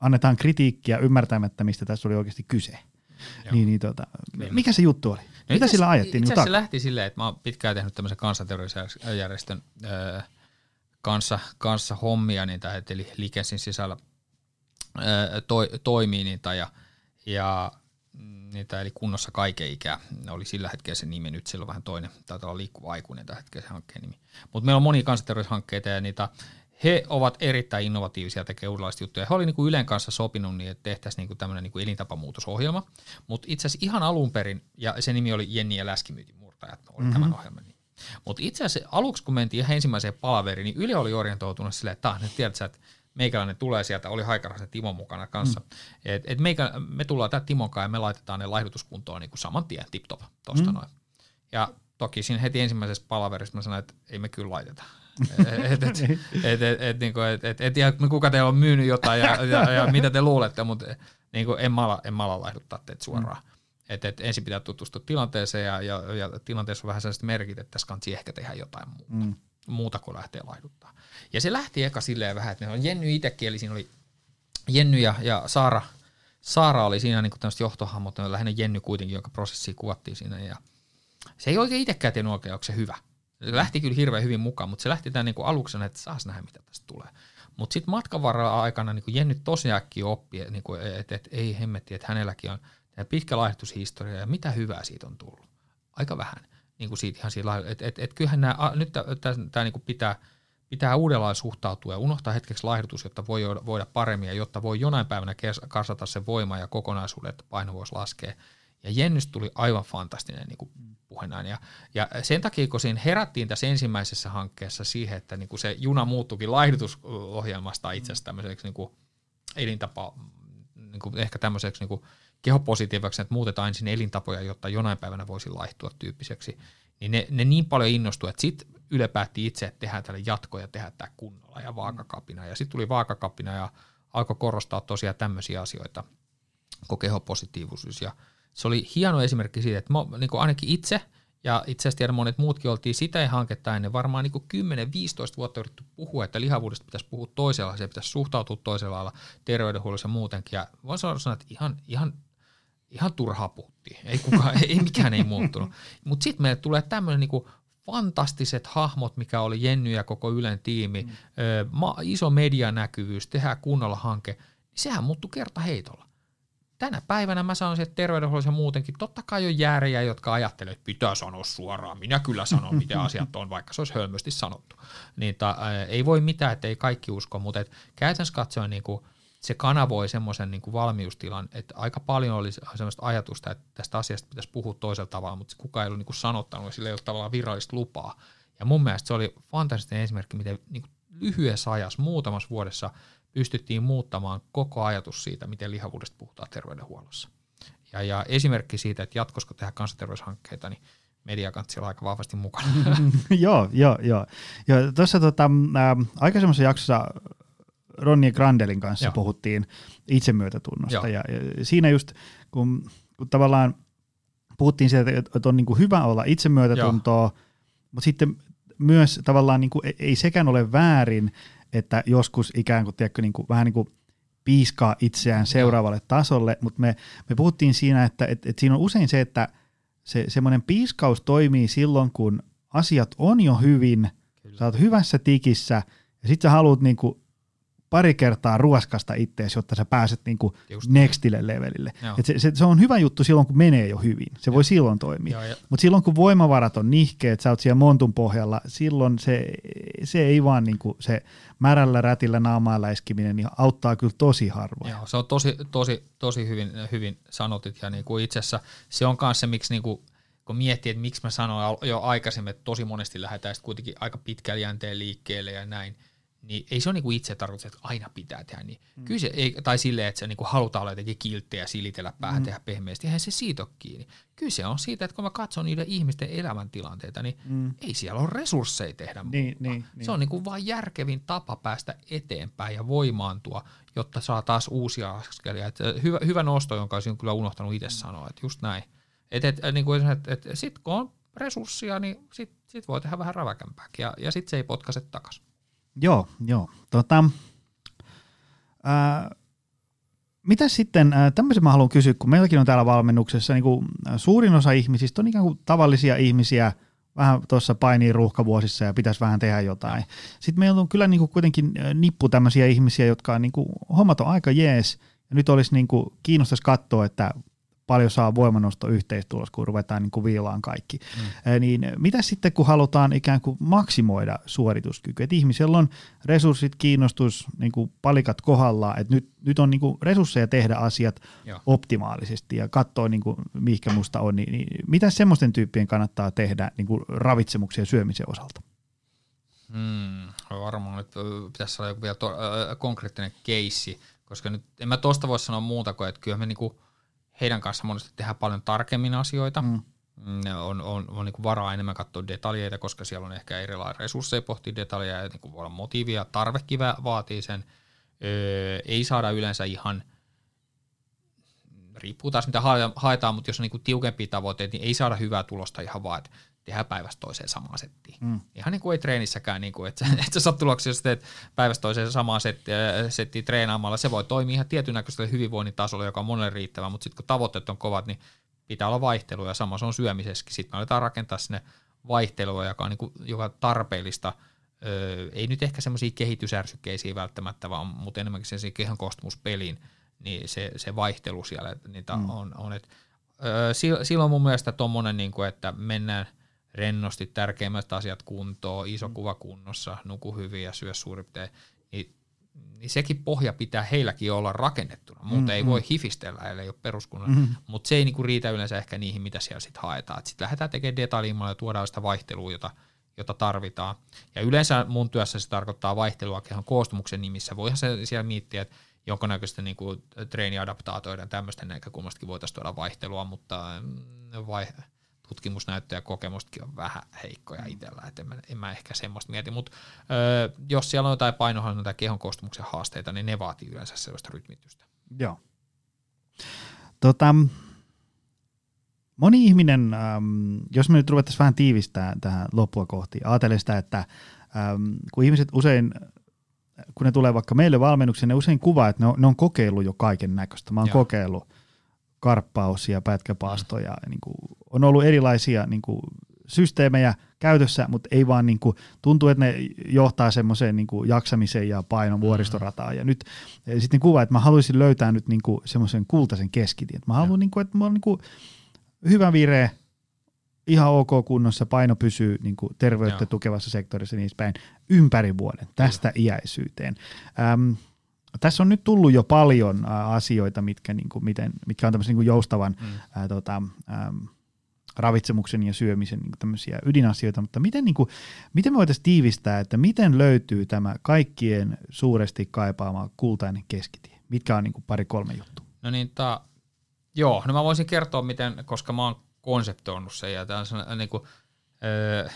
annetaan kritiikkiä ymmärtämättä, mistä tässä oli oikeasti kyse. Niin, niin tota, mikä se juttu oli? No Mitä sillä ajettiin? Itse asiassa se lähti silleen, että mä oon pitkään tehnyt tämmöisen kansanterveysjärjestön öö, kanssa, kanssa hommia, niitä, eli Likensin sisällä öö, to, toimii niitä ja, ja niitä, eli kunnossa kaiken ikää. Ne oli sillä hetkellä se nimi, nyt sillä on vähän toinen, taitaa olla liikkuva aikuinen tällä hetkellä se hankkeen nimi. Mutta meillä on monia kansanterveyshankkeita ja niitä he ovat erittäin innovatiivisia tekee uudenlaista juttuja. He olivat niin Ylen kanssa sopinut, niin että tehtäisiin niin tämmöinen niin elintapamuutosohjelma, mutta itse asiassa ihan alun perin, ja se nimi oli Jenni ja läskimyytin murtajat, oli mm-hmm. tämän ohjelman nimi. Mutta itse asiassa aluksi, kun mentiin ihan ensimmäiseen palaveriin, niin Yle oli orientoitunut silleen, että nyt tiedät sä, että meikäläinen tulee sieltä, oli Haikaraisen Timo mukana kanssa. Mm. Et, et meikä, me tullaan tätä Timon kanssa ja me laitetaan ne laihdutuskuntoon niin kuin saman tien tip-top tuosta mm. noin. Ja toki siinä heti ensimmäisessä palaverissa mä sanoin, että ei me kyllä laiteta. Et, et, et, et, et, niinku, et, et, et tiedä, kuka teillä on myynyt jotain ja, ja, ja mitä te luulette, mutta niin kuin en, mala, en mala laihduttaa teitä suoraan. Mm. Et, et ensin pitää tutustua tilanteeseen ja, ja, ja tilanteessa on vähän sellaiset merkit, että tässä kansi ehkä tehdä jotain muuta, mm. muuta kuin lähteä laihduttaa. Ja se lähti eka silleen vähän, että ne on Jenny itsekin, eli siinä oli Jenny ja, ja Saara, Saara oli siinä niin tämmöistä johtohahmot, lähinnä Jenny kuitenkin, jonka prosessia kuvattiin siinä. Ja se ei oikein itsekään tiennyt oikein, onko se hyvä. Se lähti kyllä hirveän hyvin mukaan, mutta se lähti tämän niin kuin aluksena, että saas nähdä, mitä tästä tulee. Mutta sitten matkan varrella aikana niin Jenny tosiaankin oppi, niin että, että ei hemmetti, että hänelläkin on pitkä laihdutushistoria ja mitä hyvää siitä on tullut. Aika vähän. Niin kuin siitä ihan siinä, että et, et kyllähän nämä, nyt tämä niin pitää, pitää uudellaan suhtautua ja unohtaa hetkeksi laihdutus, jotta voi voida paremmin ja jotta voi jonain päivänä kasata se voima ja kokonaisuuden, että paino voisi laskea. Ja Jennystä tuli aivan fantastinen niin kuin puhenain. Ja, ja sen takia, kun siinä herättiin tässä ensimmäisessä hankkeessa siihen, että niin kuin se juna muuttuikin laihdutusohjelmasta itse asiassa tämmöiseksi niin kuin elintapa, niin kuin ehkä tämmöiseksi niin kuin kehopositiivaksi, että muutetaan ensin elintapoja, jotta jonain päivänä voisi laihtua tyyppiseksi, niin ne, ne niin paljon innostui, että sitten Yle päätti itse, että tehdään tälle jatko ja tehdään tämä kunnolla ja vaakakapina. Ja sitten tuli vaakakapina ja alkoi korostaa tosiaan tämmöisiä asioita kuin kehopositiivisuus. Ja se oli hieno esimerkki siitä, että mä, niin kuin ainakin itse ja itse asiassa tiedän monet muutkin oltiin sitä hanketta ennen varmaan niin 10-15 vuotta yritetty puhua, että lihavuudesta pitäisi puhua toisella, se pitäisi suhtautua toisella lailla terveydenhuollossa ja muutenkin. Ja voin sanoa, että ihan, ihan, ihan turhaa puhuttiin. Ei, kukaan, ei mikään ei muuttunut. Mutta sitten meille tulee tämmöinen niin fantastiset hahmot, mikä oli Jenny ja koko Ylen tiimi, mm. ö, ma, iso medianäkyvyys, tehdään kunnolla hanke, niin sehän muuttui kerta heitolla tänä päivänä mä sanoisin, että terveydenhuollossa muutenkin totta kai on järjejä, jotka ajattelee, että pitää sanoa suoraan. Minä kyllä sanon, miten asiat on, vaikka se olisi hölmösti sanottu. Niin ta, ää, ei voi mitään, että ei kaikki usko, mutta et käytännössä katsoen niin kuin, se kanavoi semmoisen niin kuin valmiustilan, että aika paljon oli semmoista ajatusta, että tästä asiasta pitäisi puhua toisella tavalla, mutta kukaan ei ollut niin kuin sanottanut, sillä ei ollut tavallaan virallista lupaa. Ja mun mielestä se oli fantastinen esimerkki, miten niin kuin lyhyessä ajassa, muutamassa vuodessa – pystyttiin muuttamaan koko ajatus siitä, miten lihavuudesta puhutaan terveydenhuollossa. Ja, ja esimerkki siitä, että jatkosko tehdä kansanterveyshankkeita, niin mediakantsi on aika vahvasti mukana. joo, joo, joo. Ja tuossa tota, aikaisemmassa jaksossa Ronnie Grandelin kanssa joo. puhuttiin itsemyötätunnosta. Ja, ja siinä just, kun, kun tavallaan puhuttiin siitä, että on niin kuin hyvä olla itsemyötätuntoa, joo. mutta sitten myös tavallaan niin kuin, ei sekään ole väärin, että joskus ikään kuin, tiedätkö, niin kuin, vähän niin kuin piiskaa itseään seuraavalle tasolle, mutta me, me puhuttiin siinä, että et, et siinä on usein se, että se semmoinen piiskaus toimii silloin, kun asiat on jo hyvin, Kyllä. sä oot hyvässä tikissä, ja sit sä haluat niin kuin pari kertaa ruoskasta ittees, jotta sä pääset niinku nextille levelille. Et se, se, se, on hyvä juttu silloin, kun menee jo hyvin. Se Joo. voi silloin toimia. Mutta silloin, kun voimavarat on nihkeet, sä oot siellä montun pohjalla, silloin se, se ei vaan niinku, se märällä rätillä naamaa läiskiminen niin auttaa kyllä tosi harvoin. Joo, se on tosi, tosi, tosi hyvin, hyvin sanotit ja niinku itse asiassa se on myös se, miksi niinku, kun miettii, että miksi mä sanoin jo aikaisemmin, että tosi monesti lähdetään kuitenkin aika pitkällä jänteen liikkeelle ja näin – niin ei se ole niinku itse tarkoitus, että aina pitää tehdä niin. Mm. Kyllä se, ei, tai silleen, että se niinku halutaan olla jotenkin kilttejä, silitellä päähän, mm. tehdä pehmeästi, eihän se siitä ole kiinni. Kyllä se on siitä, että kun mä katson niiden ihmisten elämäntilanteita, niin mm. ei siellä ole resursseja tehdä niin, niin, niin. Se on niinku vain järkevin tapa päästä eteenpäin ja voimaantua, jotta saa taas uusia askelia. Et hyvä, hyvä nosto, jonka olisin kyllä unohtanut itse sanoa, että just näin. Että et, et, niin et, et, sitten kun on resurssia, niin sitten sit voi tehdä vähän räväkämpääkin ja, ja sitten se ei potkaise takaisin. Joo, joo. Tota, ää, mitä sitten, tämmöisen mä haluan kysyä, kun meilläkin on täällä valmennuksessa, niin kuin suurin osa ihmisistä on ikään kuin tavallisia ihmisiä, vähän tuossa painii ruuhkavuosissa ja pitäisi vähän tehdä jotain. Sitten meillä on kyllä niin kuin kuitenkin nippu tämmöisiä ihmisiä, jotka on niin kuin, hommat on aika jees, ja nyt olisi niin kuin, kiinnostaisi katsoa, että paljon saa voimanosto yhteistulos, kun ruvetaan niin kuin viilaan kaikki. Mm. Niin mitä sitten, kun halutaan ikään kuin maksimoida suorituskyky, että ihmisellä on resurssit, kiinnostus, niin kuin palikat kohdallaan, että nyt, nyt on niin kuin resursseja tehdä asiat Joo. optimaalisesti ja katsoa, niin kuin, mihinkä musta on, niin, niin mitä semmoisten tyyppien kannattaa tehdä niin kuin ravitsemuksen ja syömisen osalta? Hmm, varmaan nyt pitäisi olla joku vielä to, äh, konkreettinen keissi, koska nyt en mä tuosta voi sanoa muuta kuin, että kyllä me niinku heidän kanssa monesti tehdään paljon tarkemmin asioita. Mm. On, on, on niin varaa enemmän katsoa detaljeita, koska siellä on ehkä erilaisia resursseja pohtia detaljeja, ja niin voi olla motiivia, tarvekin vaatii sen. Öö, ei saada yleensä ihan, riippuu taas mitä haetaan, mutta jos on niin tiukempia tavoitteita, niin ei saada hyvää tulosta ihan vaan, että tehdään päivästä toiseen samaan settiin. Mm. Ihan niin kuin ei treenissäkään, niin kuin, että, että sä saat tuloksia, jos teet päivästä toiseen samaan settiin, settiin treenaamalla, se voi toimia ihan tietyn näköisellä hyvinvoinnin tasolla, joka on monelle riittävä, mutta sitten kun tavoitteet on kovat, niin pitää olla vaihtelua ja sama se on syömisessäkin. Sitten me aletaan rakentaa sinne vaihtelua, joka on niin kuin, joka tarpeellista, öö, ei nyt ehkä semmoisia kehitysärsykkeisiä välttämättä, vaan mutta enemmänkin sen kehon koostumuspeliin, niin se, se vaihtelu siellä, että niitä mm. on, on että öö, silloin mun mielestä tuommoinen, niin kuin, että mennään – rennosti tärkeimmät asiat kuntoon, iso mm. kuva kunnossa, nuku hyvin ja syö suurin piirtein, niin, niin sekin pohja pitää heilläkin olla rakennettuna. Muuten mm-hmm. ei voi hifistellä, ellei ole peruskunnan. Mm-hmm. Mutta se ei niinku riitä yleensä ehkä niihin, mitä siellä sitten haetaan. Sitten lähdetään tekemään detaljimalla ja tuodaan sitä vaihtelua, jota, jota tarvitaan. Ja yleensä mun työssä se tarkoittaa vaihtelua kehon koostumuksen nimissä. Voihan se siellä miettiä, että jonkinnäköistä niin treeniadaptaatoiden tämmöisten näkökulmastakin voitaisiin tuoda vaihtelua, mutta mm, vai, tutkimusnäyttöjä ja kokemustakin on vähän heikkoja itsellä, että en mä, en mä ehkä semmoista mieti, mutta ö, jos siellä on jotain painohallinnan tai kehon koostumuksen haasteita, niin ne vaatii yleensä sellaista rytmitystä. Joo. Tota, moni ihminen, ähm, jos me nyt ruvettaisiin vähän tiivistää tähän loppua kohti, ajatellen sitä, että ähm, kun ihmiset usein kun ne tulee vaikka meille valmennukseen, ne usein kuvaa, että ne on, ne on kokeillut jo kaiken näköistä. Mä oon Joo. kokeillut karppausia, pätkäpaastoja, mm. niin kuin, on ollut erilaisia niin kuin, systeemejä käytössä, mutta ei vaan niin kuin, tuntuu, että ne johtaa semmoiseen niin kuin, jaksamiseen ja painon mm. vuoristorataan. Ja nyt sitten kuva, että mä haluaisin löytää nyt niin kuin, semmoisen kultaisen keskitien. Mä haluan, niin kuin, että mä olen niin kuin, hyvä vire, ihan ok kunnossa, paino pysyy niin kuin, terveyttä Joo. tukevassa sektorissa niin päin ympäri vuoden, tästä Joo. iäisyyteen. Ähm, tässä on nyt tullut jo paljon asioita, mitkä, niin kuin, miten, mitkä on tämmöisen niin joustavan mm. ä, tota, ä, ravitsemuksen ja syömisen niin tämmöisiä ydinasioita, mutta miten, niin kuin, miten me voitaisiin tiivistää, että miten löytyy tämä kaikkien suuresti kaipaama kultainen keskitie? Mitkä on niin kuin pari kolme juttua? No niin, ta, joo, no mä voisin kertoa, miten, koska mä oon konseptoinut sen ja tämä on niin kuin, Öö,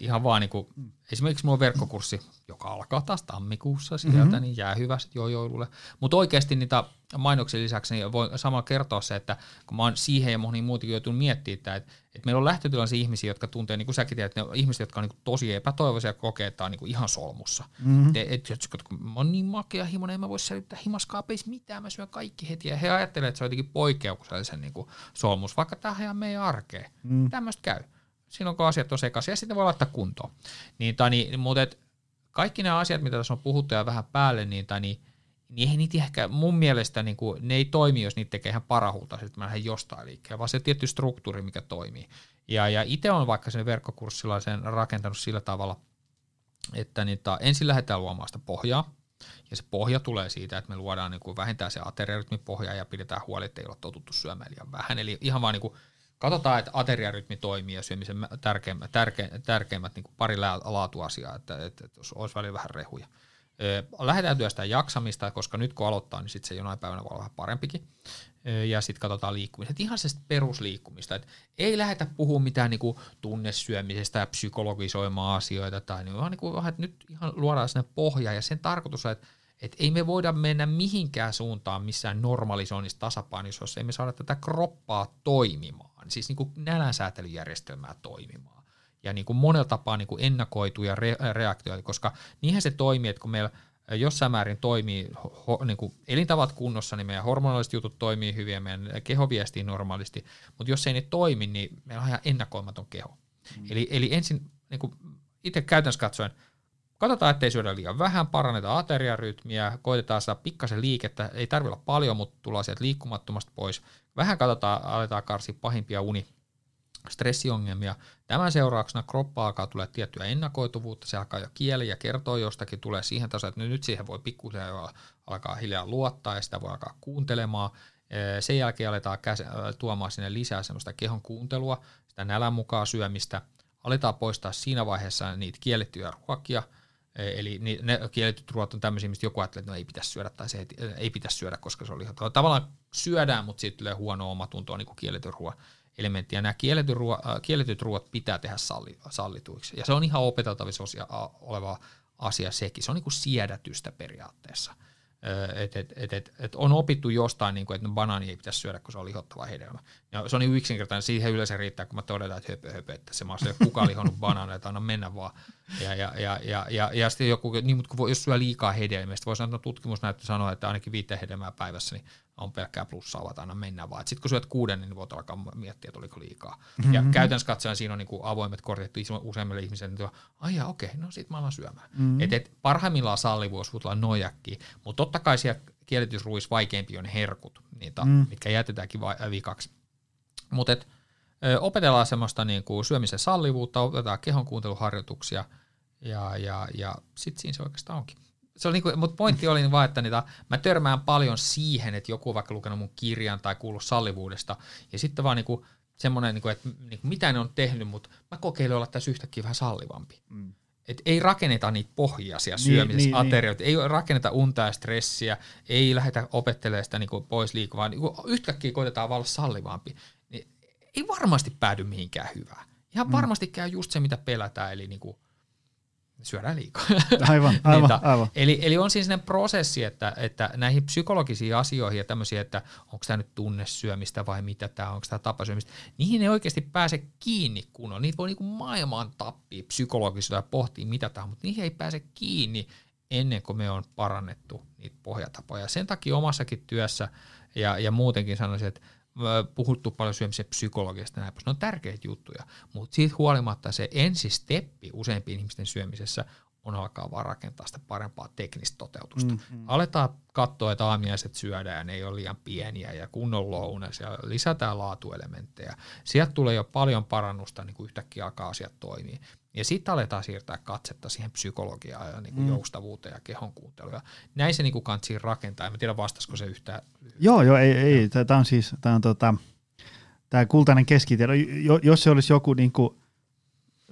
ihan vaan niin kuin, esimerkiksi on verkkokurssi, joka alkaa taas tammikuussa sieltä, mm-hmm. niin jää hyvä sitten jo joululle. Mutta oikeasti niitä mainoksen lisäksi niin voin samalla kertoa se, että kun mä oon siihen ja moniin muutenkin joutunut miettimään, että, että, meillä on lähtötilansia ihmisiä, jotka tuntee, niin kuin säkin tiedät, että ne on ihmiset, jotka on niin tosi epätoivoisia ja kokee, että on niin ihan solmussa. Mm-hmm. Et, et, et, kun mä oon niin makea himonen, en mä voi säilyttää himaskaapeissa mitään, mä syön kaikki heti. Ja he ajattelevat, että se on jotenkin poikkeuksellisen niin solmus, vaikka tämähän on meidän arkeen. Mm. Tämmöistä käy silloin kun asiat on sekaisin, ja sitten voi laittaa kuntoon. Niin, tai niin, mutta et, kaikki nämä asiat, mitä tässä on puhuttu ja vähän päälle, niin, tai niin, niin ei niitä ehkä mun mielestä niin kuin, ne ei toimi, jos niitä tekee ihan parahulta, että mä lähden jostain liikkeelle, vaan se tietty struktuuri, mikä toimii. Ja, ja itse on vaikka sen verkkokurssilla sen rakentanut sillä tavalla, että niitä, ensin lähdetään luomaan sitä pohjaa, ja se pohja tulee siitä, että me luodaan niin kuin vähintään se ateriarytmipohja ja pidetään huoli, että ei ole totuttu syömään liian vähän. Eli ihan vaan niin kuin katsotaan, että ateriarytmi toimii ja syömisen tärkeimmät, tärke, tärkeimmät niin kuin pari laatuasiaa, että, että, että olisi välillä vähän rehuja. Lähdetään työstään jaksamista, koska nyt kun aloittaa, niin sitten se jonain päivänä voi olla vähän parempikin. Ja sitten katsotaan liikkumista. Et ihan se perusliikkumista. Et ei lähdetä puhumaan mitään niinku tunnesyömisestä ja psykologisoimaan asioita. Tai niin, vaan niinku, että nyt ihan luodaan sinne pohja. Ja sen tarkoitus on, että et ei me voida mennä mihinkään suuntaan missään normalisoinnissa tasapainossa, jos ei me saada tätä kroppaa toimimaan siis niin kuin nälänsäätelyjärjestelmää toimimaan. Ja niin kuin monella tapaa niin kuin ennakoituja re- reaktioita, koska niinhän se toimii, että kun meillä jossain määrin toimii ho, niin kuin elintavat kunnossa, niin meidän hormonaaliset jutut toimii hyvin ja meidän keho viestii normaalisti, mutta jos ei ne toimi, niin meillä on ihan ennakoimaton keho. Mm. Eli, eli ensin niin kuin itse käytännössä katsoen, katsotaan, ettei syödä liian vähän, parannetaan ateriarytmiä, koitetaan saada pikkasen liikettä, ei tarvitse olla paljon, mutta tullaan sieltä liikkumattomasta pois, Vähän katsotaan, aletaan karsia pahimpia uni stressiongelmia. Tämän seurauksena kroppa alkaa tulla tiettyä ennakoituvuutta, se alkaa jo kieli ja kertoo jostakin, tulee siihen tasoon, että nyt siihen voi pikkusen jo alkaa hiljaa luottaa ja sitä voi alkaa kuuntelemaan. Sen jälkeen aletaan tuomaan sinne lisää semmoista kehon kuuntelua, sitä nälän mukaan syömistä, aletaan poistaa siinä vaiheessa niitä kiellettyjä ruokia, Eli ne kielletyt ruoat on tämmöisiä, mistä joku ajattelee, että no ei pitäisi syödä tai se ei, pitäisi syödä, koska se oli Tavallaan syödään, mutta siitä tulee huono omatuntoa niin kuin kielletyn ruoan elementti. Ja nämä kielletyt, ruo, kielletyt ruoat pitää tehdä salli, sallituiksi. Ja se on ihan opeteltavissa oleva asia sekin. Se on niin kuin siedätystä periaatteessa. Et, et, et, et, et on opittu jostain, niin kuin, että no banaani ei pitäisi syödä, kun se on lihottava hedelmä. Ja se on niin yksinkertainen, siihen yleensä riittää, kun mä todetaan, että höpö, höpö, että se maassa ei ole kukaan lihonnut banaania, että anna mennä vaan. Ja, ja, ja, ja, ja, ja sitten joku, niin, mutta kun jos syö liikaa hedelmää, voi sanoa, että tutkimus näyttää sanoa, että ainakin viiteen hedelmää päivässä, niin on pelkkää plussaa, vaan aina mennä vaan. Sitten kun syöt kuuden, niin voit alkaa miettiä, että oliko liikaa. Mm-hmm. Ja käytännössä katsoen siinä on niin kuin avoimet korjattu useammille ihmisille, niin ai okei, okay, no sit mä alan syömään. Mm-hmm. Et, et parhaimmillaan sallivuus voi tulla nojakki, mutta totta kai siellä kielitysruis vaikeampi on herkut, niitä, mm. mitkä jätetäänkin va- vikaksi. Mutta opetellaan semmoista niin kuin syömisen sallivuutta, otetaan kehon kuunteluharjoituksia ja, ja, ja sitten siinä se oikeastaan onkin se oli niinku, mutta pointti oli vaan, että niitä, mä törmään paljon siihen, että joku on vaikka lukenut mun kirjan tai kuullut sallivuudesta, ja sitten vaan niinku, semmoinen, niinku, että niinku, mitä ne on tehnyt, mutta mä kokeilen olla tässä yhtäkkiä vähän sallivampi. Mm. Et ei rakenneta niitä pohjia siellä niin, syömisessä, niin, aterioita, niin. ei rakenneta unta ja stressiä, ei lähdetä opettelemaan sitä niinku pois liikaa, vaan niinku yhtäkkiä koitetaan vaan olla sallivampi. Niin ei varmasti päädy mihinkään hyvään. Ihan mm. varmasti käy just se, mitä pelätään, eli niinku syödään liikaa. Aivan, aivan, niin, aivan. Eli, eli on siis sellainen prosessi, että, että näihin psykologisiin asioihin ja tämmöisiä, että onko tämä nyt tunnesyömistä vai mitä tämä, onko tämä tapasyömistä, niihin ei oikeasti pääse kiinni kunnolla. Niitä voi niinku maailmaan tappia psykologisesti tai pohtia mitä tämä mutta niihin ei pääse kiinni ennen kuin me on parannettu niitä pohjatapoja. Sen takia omassakin työssä ja, ja muutenkin sanoisin, että puhuttu paljon syömisen psykologiasta näin, ne on tärkeitä juttuja, mutta siitä huolimatta se ensisteppi useimpien ihmisten syömisessä on alkaa vaan rakentaa sitä parempaa teknistä toteutusta. Mm, mm. Aletaan katsoa, että aamiaiset syödään ja ne ei ole liian pieniä ja kunnon lounas ja lisätään laatuelementtejä. Sieltä tulee jo paljon parannusta, niin kuin yhtäkkiä alkaa asiat toimii. Ja sitten aletaan siirtää katsetta siihen psykologiaan ja niin kuin mm. joustavuuteen ja kehon kuunteluun. Näin se niin kantsiin rakentaa. En tiedä, vastaisiko se yhtään. Joo, joo, ei. ei. Tämä on siis tämä on tota, tämä kultainen keskitieto. Jos se olisi joku niin kuin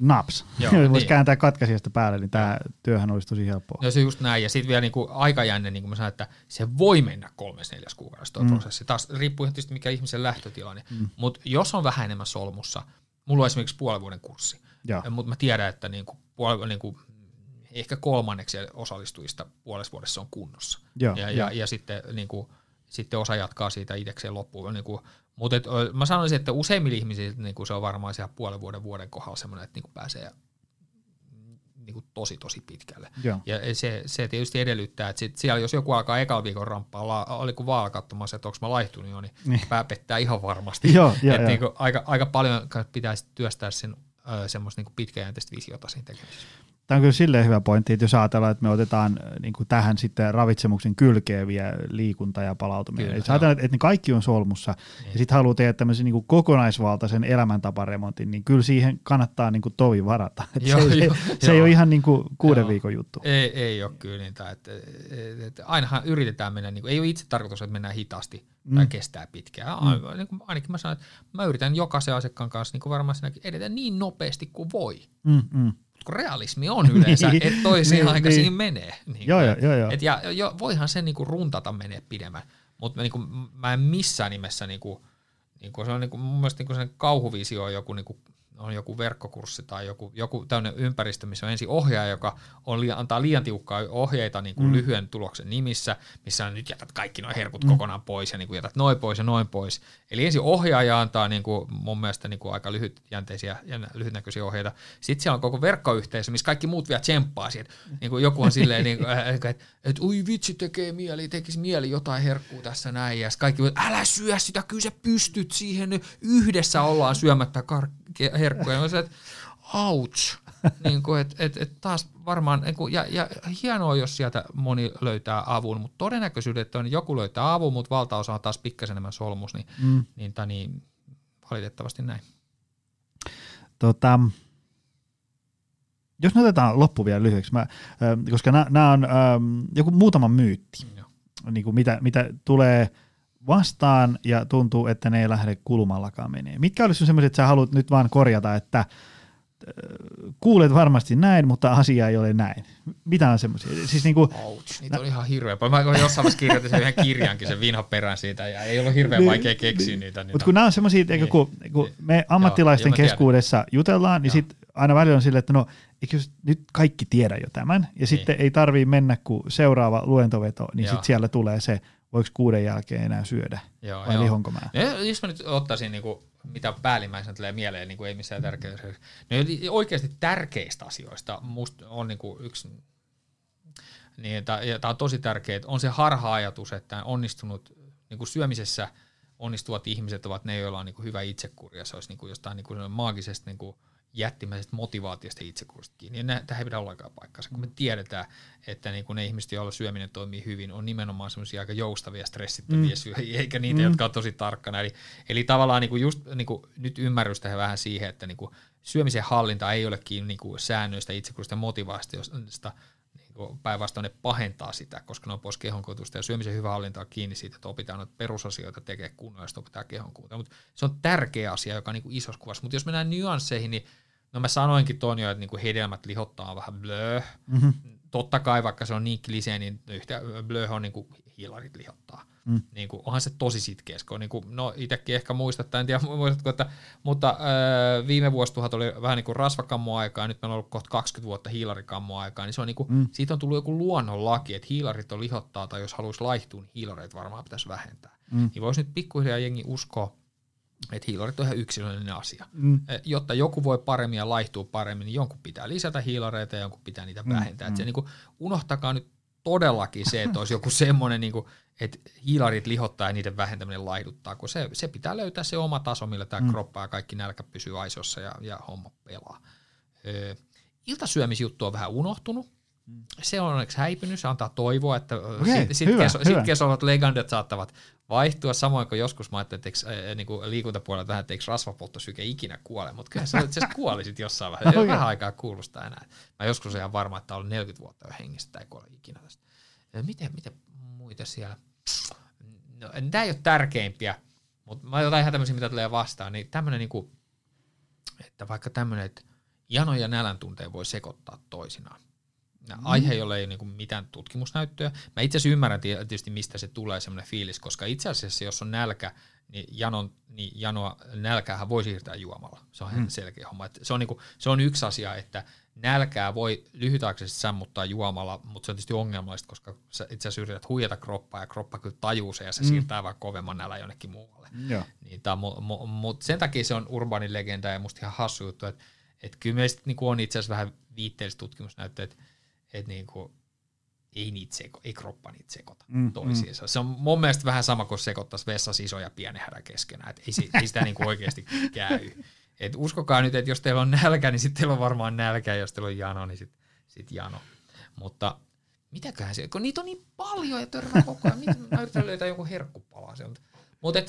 naps, Joo, voisi niin. kääntää katkaisijasta päälle, niin tämä työhän olisi tosi helppoa. No se just näin, ja sitten vielä niinku aikajänne, niin kuin mä sanoin, että se voi mennä kolmes neljäs kuukaudessa tuo mm. prosessi. Taas riippuu tietysti mikä ihmisen lähtötilanne, mm. mutta jos on vähän enemmän solmussa, mulla on esimerkiksi puolen vuoden kurssi, mutta mä tiedän, että niinku puoli, niinku, ehkä kolmanneksi osallistujista puolessa vuodessa on kunnossa. Joo, ja, ja, ja sitten, niinku, sitten osa jatkaa siitä itsekseen loppuun. Niinku, mutta mä sanoisin, että useimmilla ihmisillä niinku, se on varmaan siellä puolen vuoden vuoden kohdalla semmoinen, että niinku, pääsee niin kuin tosi tosi pitkälle. Joo. Ja se, se tietysti edellyttää, että sit siellä jos joku alkaa ekalla viikon ramppaa, oli kuin vaala katsomassa, että onko mä laihtunut jo, niin, niin. pää pettää ihan varmasti. Joo, jo, jo. Niin kuin aika, aika paljon pitäisi työstää sen semmoista niin pitkäjänteistä visiota siinä tekemisessä. Tämä on kyllä silleen hyvä pointti, että jos ajatellaan, että me otetaan niin kuin tähän sitten ravitsemuksen kylkeen vielä liikunta ja palautuminen. Kyllä, jos ajatellaan, että, että ne kaikki on solmussa niin. ja sitten haluaa tehdä tämmöisen niin kuin kokonaisvaltaisen elämäntaparemontin, niin kyllä siihen kannattaa niin kuin tovi varata. Joo, se, jo, se, se ei ole ihan niin kuin kuuden joo. viikon juttu. Ei, ei ole kyllä niitä. Että, että, että ainahan yritetään mennä, niin kuin, ei ole itse tarkoitus, että mennään hitaasti mm. tai kestää pitkään. Mm. Niin kuin, ainakin mä sanon, että mä yritän jokaisen asiakkaan kanssa niin kuin varmaan edetä niin nopeasti kuin voi. Mm, mm kun realismi on yleensä, niin, että toisiin niin, niin. menee. Niin joo, joo, joo, joo. Et ja, jo, voihan se niinku runtata menee pidemmän, mutta niinku, mä en missään nimessä, niinku, niinku, se on niinku, mun mielestä niinku sen kauhuvisio on joku niinku on joku verkkokurssi tai joku, joku tämmöinen ympäristö, missä on ensin ohjaaja, joka on liian, antaa liian tiukkaa ohjeita niin kuin mm. lyhyen tuloksen nimissä, missä nyt jätät kaikki nuo herkut mm. kokonaan pois ja niin kuin jätät noin pois ja noin pois. Eli ensin ohjaaja antaa niin kuin mun mielestä niin kuin aika lyhytjänteisiä ja lyhytnäköisiä ohjeita. Sitten siellä on koko verkkoyhteisö, missä kaikki muut vielä tsemppaa siitä. Niin kuin joku on silleen, niin kuin, että, että, että ui vitsi tekee mieli, tekisi mieli jotain herkkuu tässä näin. Ja kaikki, älä syö sitä, kyllä sä pystyt siihen, yhdessä ollaan syömättä kar- herkkuja. Mä että ouch. niin kuin, et, et, et taas varmaan, niin kuin, ja, ja hienoa, jos sieltä moni löytää avun, mutta todennäköisyydet, että on, joku löytää avun, mutta valtaosa on taas pikkasen enemmän solmus, niin, mm. niin, ta, niin valitettavasti näin. Tota, jos me otetaan loppu vielä lyhyeksi, mä, äh, koska nämä on äh, joku muutama myytti, niin kuin mitä, mitä tulee – vastaan ja tuntuu, että ne ei lähde kulmallakaan menee. Mitkä olisi sellaiset, että sä haluat nyt vaan korjata, että kuulet varmasti näin, mutta asia ei ole näin. Mitä on semmoisia? Siis niinku, Ouch, niitä oli ihan hirveä. Mä jossain vaiheessa kirjoitin sen yhden kirjankin, sen vinha perään siitä, ja ei ollut hirveän niin, vaikea keksiä niin, niitä. Mutta kun nämä on semmoisia, niin, kun, kun me ammattilaisten joo, keskuudessa jutellaan, niin sitten aina välillä on silleen, että no eikö nyt kaikki tiedä jo tämän, ja niin. sitten ei tarvii mennä, kun seuraava luentoveto, niin sitten siellä tulee se, voiko kuuden jälkeen enää syödä, joo, vai joo. lihonko mä? Ja jos mä nyt ottaisin, niin kuin, mitä päällimmäisenä tulee mieleen, niin kuin ei missään tärkeää. No, oikeasti tärkeistä asioista musta on niin kuin yksi, niin, tämä on tosi tärkeää, on se harha-ajatus, että onnistunut niin kuin syömisessä onnistuvat ihmiset ovat ne, joilla on niin kuin hyvä itsekuri, ja se olisi niin kuin jostain niin kuin maagisesta niin kuin jättimäisestä motivaatiosta itsekurista kiinni. Ja tähän ei pidä ollenkaan paikkansa, kun me tiedetään, että niin kuin ne ihmiset, joilla syöminen toimii hyvin, on nimenomaan semmoisia aika joustavia, stressittäviä mm. syöjiä, eikä niitä, mm. jotka on tosi tarkkana. Eli, eli tavallaan niin kuin just niin kuin nyt ymmärrystä vähän siihen, että niin kuin syömisen hallinta ei ole kiinni niin kuin säännöistä, itsekurista motivaatiosta, niin päinvastoin ne pahentaa sitä, koska ne on pois kehonkuutusta ja syömisen hyvä hallinta on kiinni siitä, että opitaan noita perusasioita tekemään kunnolla ja opitaan kehonkuuta. Mutta se on tärkeä asia, joka on niin isossa kuvassa. Mutta jos mennään nyansseihin, niin No mä sanoinkin tuon jo, että niinku hedelmät lihottaa vähän blö. Mm-hmm. Totta kai vaikka se on niin klisee, niin yhtä blö on niinku hiilarit lihottaa. Mm. Niin kuin, onhan se tosi sitkeä, niin kuin, no itsekin ehkä muistat, en tiedä muistatko, että, mutta öö, viime vuosituhat oli vähän niin kuin rasvakammoaikaa, nyt meillä on ollut kohta 20 vuotta hiilarikammoaikaa, niin se on niin kuin, mm. siitä on tullut joku luonnonlaki, että hiilarit on lihottaa, tai jos haluaisi laihtua, niin hiilareita varmaan pitäisi vähentää. Mm. Niin voisi nyt pikkuhiljaa jengi uskoa, että hiilarit on ihan yksilöllinen asia. Mm. Eh, jotta joku voi paremmin ja laihtuu paremmin, niin jonkun pitää lisätä hiilareita ja jonkun pitää niitä mm. vähentää. Mm. se, niin kuin, unohtakaa nyt todellakin se, että olisi joku semmoinen, niin kuin, että hiilarit lihottaa ja niiden vähentäminen laihduttaa, kun se, se pitää löytää se oma taso, millä tämä mm. kroppa ja kaikki nälkä pysyy aisossa ja, ja homma pelaa. Öö, iltasyömisjuttu on vähän unohtunut. Se on onneksi häipynyt, se antaa toivoa, että okay, sitten sit, hyvä, sit legendat saattavat vaihtua, samoin kuin joskus mä ajattelin, että eikö, niin kuin liikuntapuolella vähän, että eikö rasvapolttosyke ikinä kuole, mutta kyllä se itse kuolisit jossain vaiheessa, okay. vähän aikaa kuulostaa enää. Mä joskus ihan varma, että on 40 vuotta jo hengissä, ei kuole ikinä tästä. Miten, miten muita siellä? No, tämä ei ole tärkeimpiä, mutta mä jotain ihan tämmöisiä, mitä tulee vastaan, niin tämmöinen, niin kuin, että vaikka tämmöinen, että jano ja nälän tunteen voi sekoittaa toisinaan. Aihe, jolle ei ole niin mitään tutkimusnäyttöä. Mä itse asiassa ymmärrän tietysti, mistä se tulee semmoinen fiilis, koska itse asiassa, jos on nälkä, niin, janon, niin janoa nälkäähän voi siirtää juomalla. Se on mm. selkeä homma. se, on niin kuin, se on yksi asia, että nälkää voi lyhytaikaisesti sammuttaa juomalla, mutta se on tietysti ongelmallista, koska sä itse asiassa yrität huijata kroppaa ja kroppa kyllä tajuu se ja se mm. siirtää vaan kovemman nälän jonnekin muualle. Niin, Mutta mu, mu, sen takia se on urbaani legenda ja musta ihan hassu juttu, että et kyllä meistä niin on itse asiassa vähän viitteellistä tutkimusnäyttöä, että että niinku, ei niitä seko, ei kroppa niitä sekoita mm, toisiinsa. Mm. Se on mun mielestä vähän sama kuin sekoittaisi vessassa iso ja pieni hädä keskenään, että ei, ei sitä niinku oikeasti käy. Et uskokaa nyt, että jos teillä on nälkä, niin sitten teillä on varmaan nälkä, ja jos teillä on jano, niin sitten sit jano. Mutta mitäköhän se, kun niitä on niin paljon ja törmää koko ajan, miten mä yritän löytää joku herkkupala sieltä. Mutta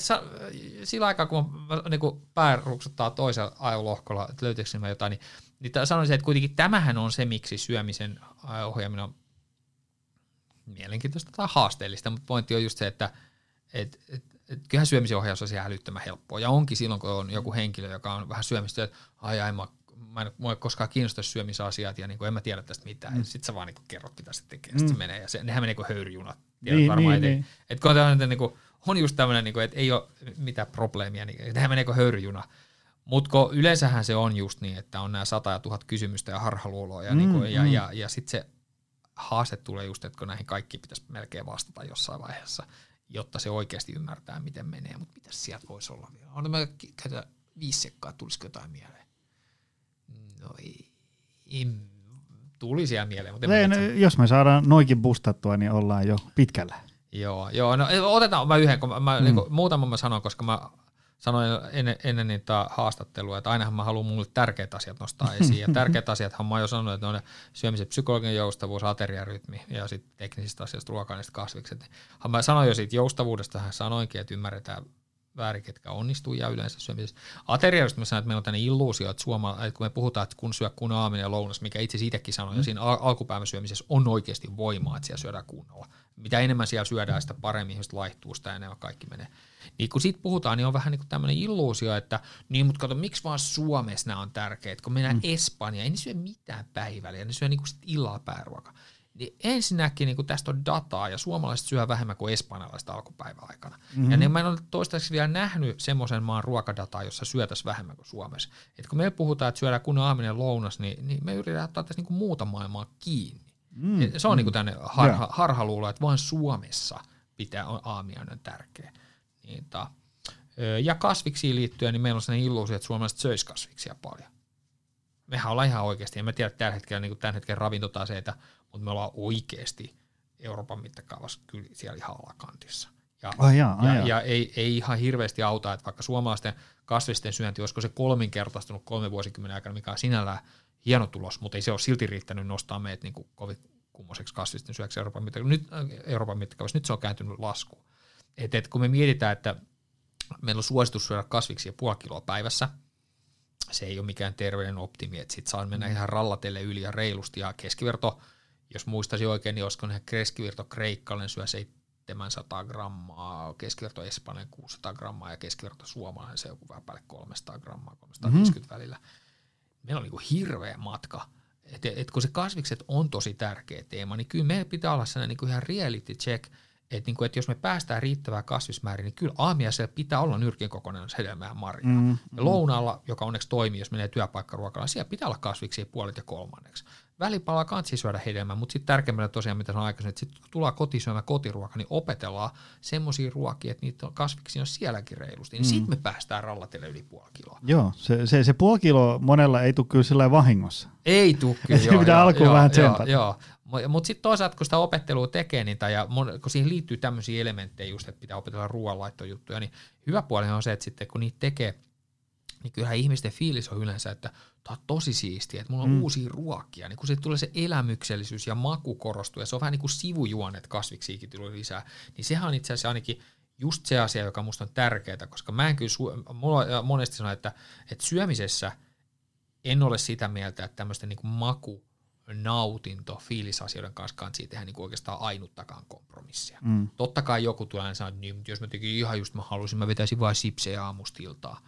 sillä aikaa, kun mä, niin pää ruksuttaa toisella ajolohkolla, että löytyykö mä jotain, niin niin sanoisin, että kuitenkin tämähän on se, miksi syömisen ohjaaminen on mielenkiintoista tai haasteellista, mutta pointti on just se, että et, et, et, kyllähän syömisen ohjaus on ihan älyttömän helppoa. Ja onkin silloin, kun on joku henkilö, joka on vähän syömistä, että ai ai, mä, mä en mua koskaan kiinnosta syömisasiat ja niin kuin, en mä tiedä tästä mitään. Mm. Sitten sä vaan niin kerrot, mitä se tekee, mm. se menee. Ja se, nehän menee kuin höyryjunat. Tiedät niin, varmaan, niin, niin. Et, kun on, niin kuin, on just tämmöinen, niin kuin, että ei ole mitään probleemia, niin nehän menee kuin höyryjuna. Mutta yleensähän se on just niin, että on nämä sata ja tuhat kysymystä ja harhaluuloa ja, mm, niinku, ja, mm. ja, ja sitten se haaste tulee just, että kun näihin kaikki pitäisi melkein vastata jossain vaiheessa, jotta se oikeasti ymmärtää, miten menee. Mutta mitä sieltä voisi olla vielä? On mä käytä viisi sekkaa, tulisiko jotain mieleen? No ei, ei tuli siellä mieleen. Mutta ei, no, jos me saadaan noikin bustattua, niin ollaan jo pitkällä. Joo, joo no otetaan mä yhden, kun mä, mm. niin kuin, muutaman mä sanon, koska mä sanoin ennen, ennen niitä haastattelua, että ainahan mä haluan mulle tärkeät asiat nostaa esiin. Ja tärkeät asiat mä jo sanonut, että on syömisen psykologinen joustavuus, ateriarytmi ja sitten teknisistä asioista, ruoka kasvikset. Mä sanoin jo siitä joustavuudesta, hän sanoinkin, että ymmärretään väärin, ketkä onnistuu ja yleensä syömisessä. Ateriasta mä sanon, että meillä on tämmöinen illuusio, että, suoma, että kun me puhutaan, että kun syö kun aaminen ja lounas, mikä itse siitäkin sanoin, mm. siinä al- alkupäivän syömisessä on oikeasti voimaa, että siellä syödään kunnolla. Mitä enemmän siellä syödään, sitä paremmin ihmiset laihtuu, sitä enemmän kaikki menee. Niin kun siitä puhutaan, niin on vähän niin kuin tämmöinen illuusio, että niin, mutta kato, miksi vaan Suomessa nämä on tärkeitä, kun mennään mm. Espanjaan, ei ne syö mitään päivällä, ne syö niin kuin illalla pääruoka. Niin ensinnäkin niin tästä on dataa, ja suomalaiset syö vähemmän kuin espanjalaiset alkupäivän aikana. Mm-hmm. Ja niin mä en ole toistaiseksi vielä nähnyt semmoisen maan ruokadataa, jossa syötäisiin vähemmän kuin Suomessa. Et kun me puhutaan, että syödään kun aaminen lounas, niin, niin me yritetään ottaa tässä niin muuta maailmaa kiinni. Mm. Se on mm. niin tänne harha, yeah. harhaluulo, että vain Suomessa pitää aamiainen tärkeä. Ta, ja kasviksiin liittyen, niin meillä on sellainen illuusio, että suomalaiset söis kasviksia paljon. Mehän ollaan ihan oikeasti, en mä tiedä tällä hetkellä, niin tämän hetken ravintotaseita, mutta me ollaan oikeasti Euroopan mittakaavassa kyllä siellä ihan alakantissa. Ja, oh, jaa, ja, ja ei, ei ihan hirveästi auta, että vaikka suomalaisten kasvisten syönti, olisiko se kolminkertaistunut kolme vuosikymmenen aikana, mikä on sinällään hieno tulos, mutta ei se ole silti riittänyt nostaa meitä niin kuin kovin kummoiseksi kasvisten syöksi Euroopan mittakaavassa. Nyt, äh, Euroopan mittakaavassa. Nyt se on kääntynyt laskuun. Et, et kun me mietitään, että meillä on suositus syödä kasviksia puoli kiloa päivässä, se ei ole mikään terveyden optimi, että sitten saa mennä ihan rallatelle yli ja reilusti, ja keskiverto, jos muistaisin oikein, niin olisiko ne keskiverto kreikkalainen syö 700 grammaa, keskiverto espanjan 600 grammaa ja keskiverto suomalainen se joku vähän päälle 300 grammaa, 350 mm-hmm. välillä. Meillä on niin kuin hirveä matka. Et, et kun se kasvikset on tosi tärkeä teema, niin kyllä meillä pitää olla sellainen niin kuin ihan reality check – että, niin kuin, että jos me päästään riittävää kasvismäärin, niin kyllä aamiaisella pitää olla nyrkin kokonainen hedelmää marjaa. Mm, mm. Lounaalla, joka onneksi toimii, jos menee työpaikkaruokalla, siellä pitää olla kasviksia puolet ja kolmanneksi. Välipalaa kansi syödä hedelmää, mutta sitten tärkeimmänä tosiaan, mitä sanoin aikaisemmin, että sitten kun tullaan kotisyömään kotiruoka, niin opetellaan semmoisia ruokia, että niitä kasviksia on sielläkin reilusti. Niin mm. sitten me päästään rallatelle yli puoli kiloa. Joo, se, se, se puoli kiloa monella ei tule kyllä sillä vahingossa. Ei tule kyllä. se pitää alkuun vähän tsempata. Joo, joo. Mutta sitten toisaalta, kun sitä opettelua tekee, niin tai, ja kun siihen liittyy tämmöisiä elementtejä just, että pitää opetella ruoanlaittojuttuja, niin hyvä puoli on se, että sitten kun niitä tekee, niin kyllähän ihmisten fiilis on yleensä, että tämä on tosi siistiä, että mulla on mm. uusia ruokia. Niin kun se tulee se elämyksellisyys ja maku korostuu, ja se on vähän niin kuin sivujuon, että kasviksiikin tulee lisää, niin sehän on itse asiassa ainakin just se asia, joka musta on tärkeää, koska mä en kyllä, su- mulla monesti sanoa, että, että syömisessä en ole sitä mieltä, että tämmöistä niin maku nautinto fiilisasioiden kanssa kansi tehdä niin oikeastaan ainuttakaan kompromissia. Mm. Totta kai joku tulee sanoa, että niin, jos mä tekin ihan just mä halusin, mä vetäisin vain sipsejä aamustiltaa.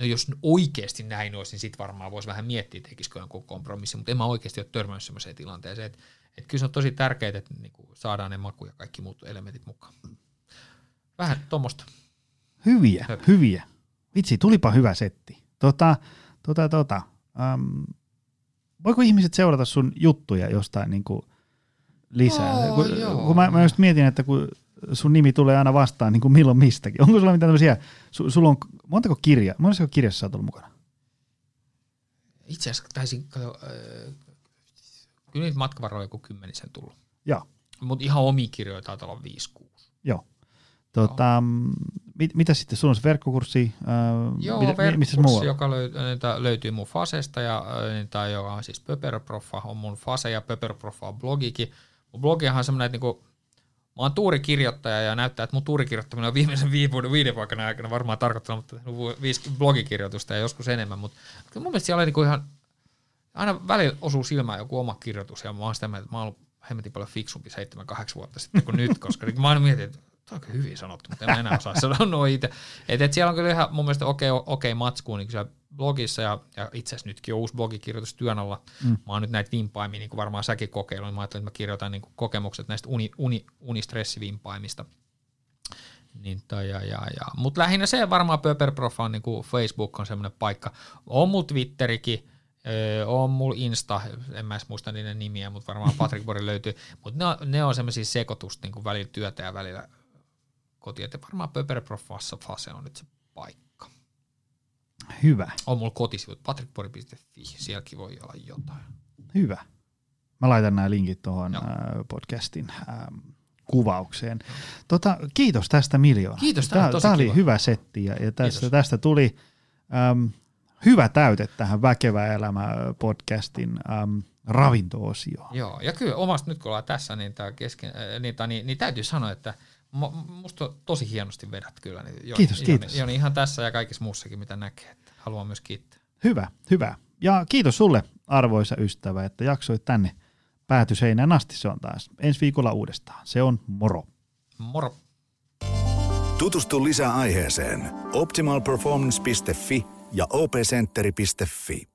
No jos oikeasti näin olisi, niin sitten varmaan voisi vähän miettiä, tekisikö jonkun kompromissi, mutta en mä oikeasti ole törmännyt sellaiseen tilanteeseen. Että, että kyllä se on tosi tärkeää, että niin kuin saadaan ne maku ja kaikki muut elementit mukaan. Vähän tuommoista. Hyviä, Höp. hyviä. Vitsi, tulipa hyvä setti. Tota, tota, tota. Um, voiko ihmiset seurata sun juttuja jostain niin kuin lisää? Oh, kun, kun mä, mä just mietin, että kun sun nimi tulee aina vastaan niin kuin milloin mistäkin. Onko sulla mitään tämmöisiä, su, sulla on, montako kirjaa, montako kirjassa sä oot ollut mukana? Itse asiassa taisin, kato, äh, kyllä niitä matkavaroja joku kymmenisen tullut. Joo. Mutta ihan omi kirjoja taitaa olla 5-6. Joo. Tota, mit, mitä sitten, sulla on se verkkokurssi? Äh, Joo, mitä, verkkokurssi, joka löytyy, löytyy mun Fasesta, ja, tai joka on siis Pöperproffa, on mun Fase ja Pöperproffa on blogikin. Mun blogihan on semmoinen, että niinku, mä oon tuurikirjoittaja ja näyttää, että mun tuurikirjoittaminen on viimeisen viiden, viiden vuoden aikana varmaan tarkoittanut mutta viisi blogikirjoitusta ja joskus enemmän, mutta mun mielestä siellä on niinku ihan, aina välillä osuu silmään joku oma kirjoitus ja mä oon sitä mieltä, että mä oon ollut hemmetin paljon fiksumpi 7-8 vuotta sitten kuin nyt, koska mä oon mietin, että Tämä on hyvin sanottu, mutta en enää osaa sanoa itse. Et, et siellä on kyllä ihan mun mielestä okei, okay, okei okay, matskuu niin siellä blogissa ja, ja itse asiassa nytkin on uusi blogikirjoitus työn alla. Mm. Mä oon nyt näitä vimpaimia, niin kuin varmaan säkin kokeillut, mä ajattelin, että mä kirjoitan niin kokemukset näistä uni, uni, unistressivimpaimista. Niin, ja, ja, ja. Mutta lähinnä se varmaan Pöperprof on niin kuin Facebook on semmoinen paikka. On mulla Twitterikin, Öö, on mulla Insta, en mä edes muista niiden nimiä, mutta varmaan Patrick Bori löytyy. Mutta ne, on, ne on semmoisia sekoitusta niin välillä työtä ja välillä kotiin. Että varmaan Pöperprofassa Fase on nyt se paikka. Hyvä. On mulla kotisivut patrickpori.fi, sielläkin voi olla jotain. Hyvä. Mä laitan nämä linkit tuohon äh, podcastin ähm, kuvaukseen. Tota, kiitos tästä miljoona. Kiitos, tämä, tämä oli hyvä setti ja, ja tästä, tästä tuli ähm, hyvä täyte tähän Väkevä elämä podcastin ähm, ravinto-osioon. Joo, ja kyllä omasta nyt kun ollaan tässä, niin, kesken, äh, niin, niin, niin täytyy sanoa, että musta tosi hienosti vedät kyllä. Niin Joni, kiitos, Joni, kiitos. Joni, ihan tässä ja kaikissa muussakin, mitä näkee. Että haluan myös kiittää. Hyvä, hyvä. Ja kiitos sulle, arvoisa ystävä, että jaksoit tänne päätyseinään asti. Se on taas ensi viikolla uudestaan. Se on moro. Moro. Tutustu lisää aiheeseen optimalperformance.fi ja opcenteri.fi.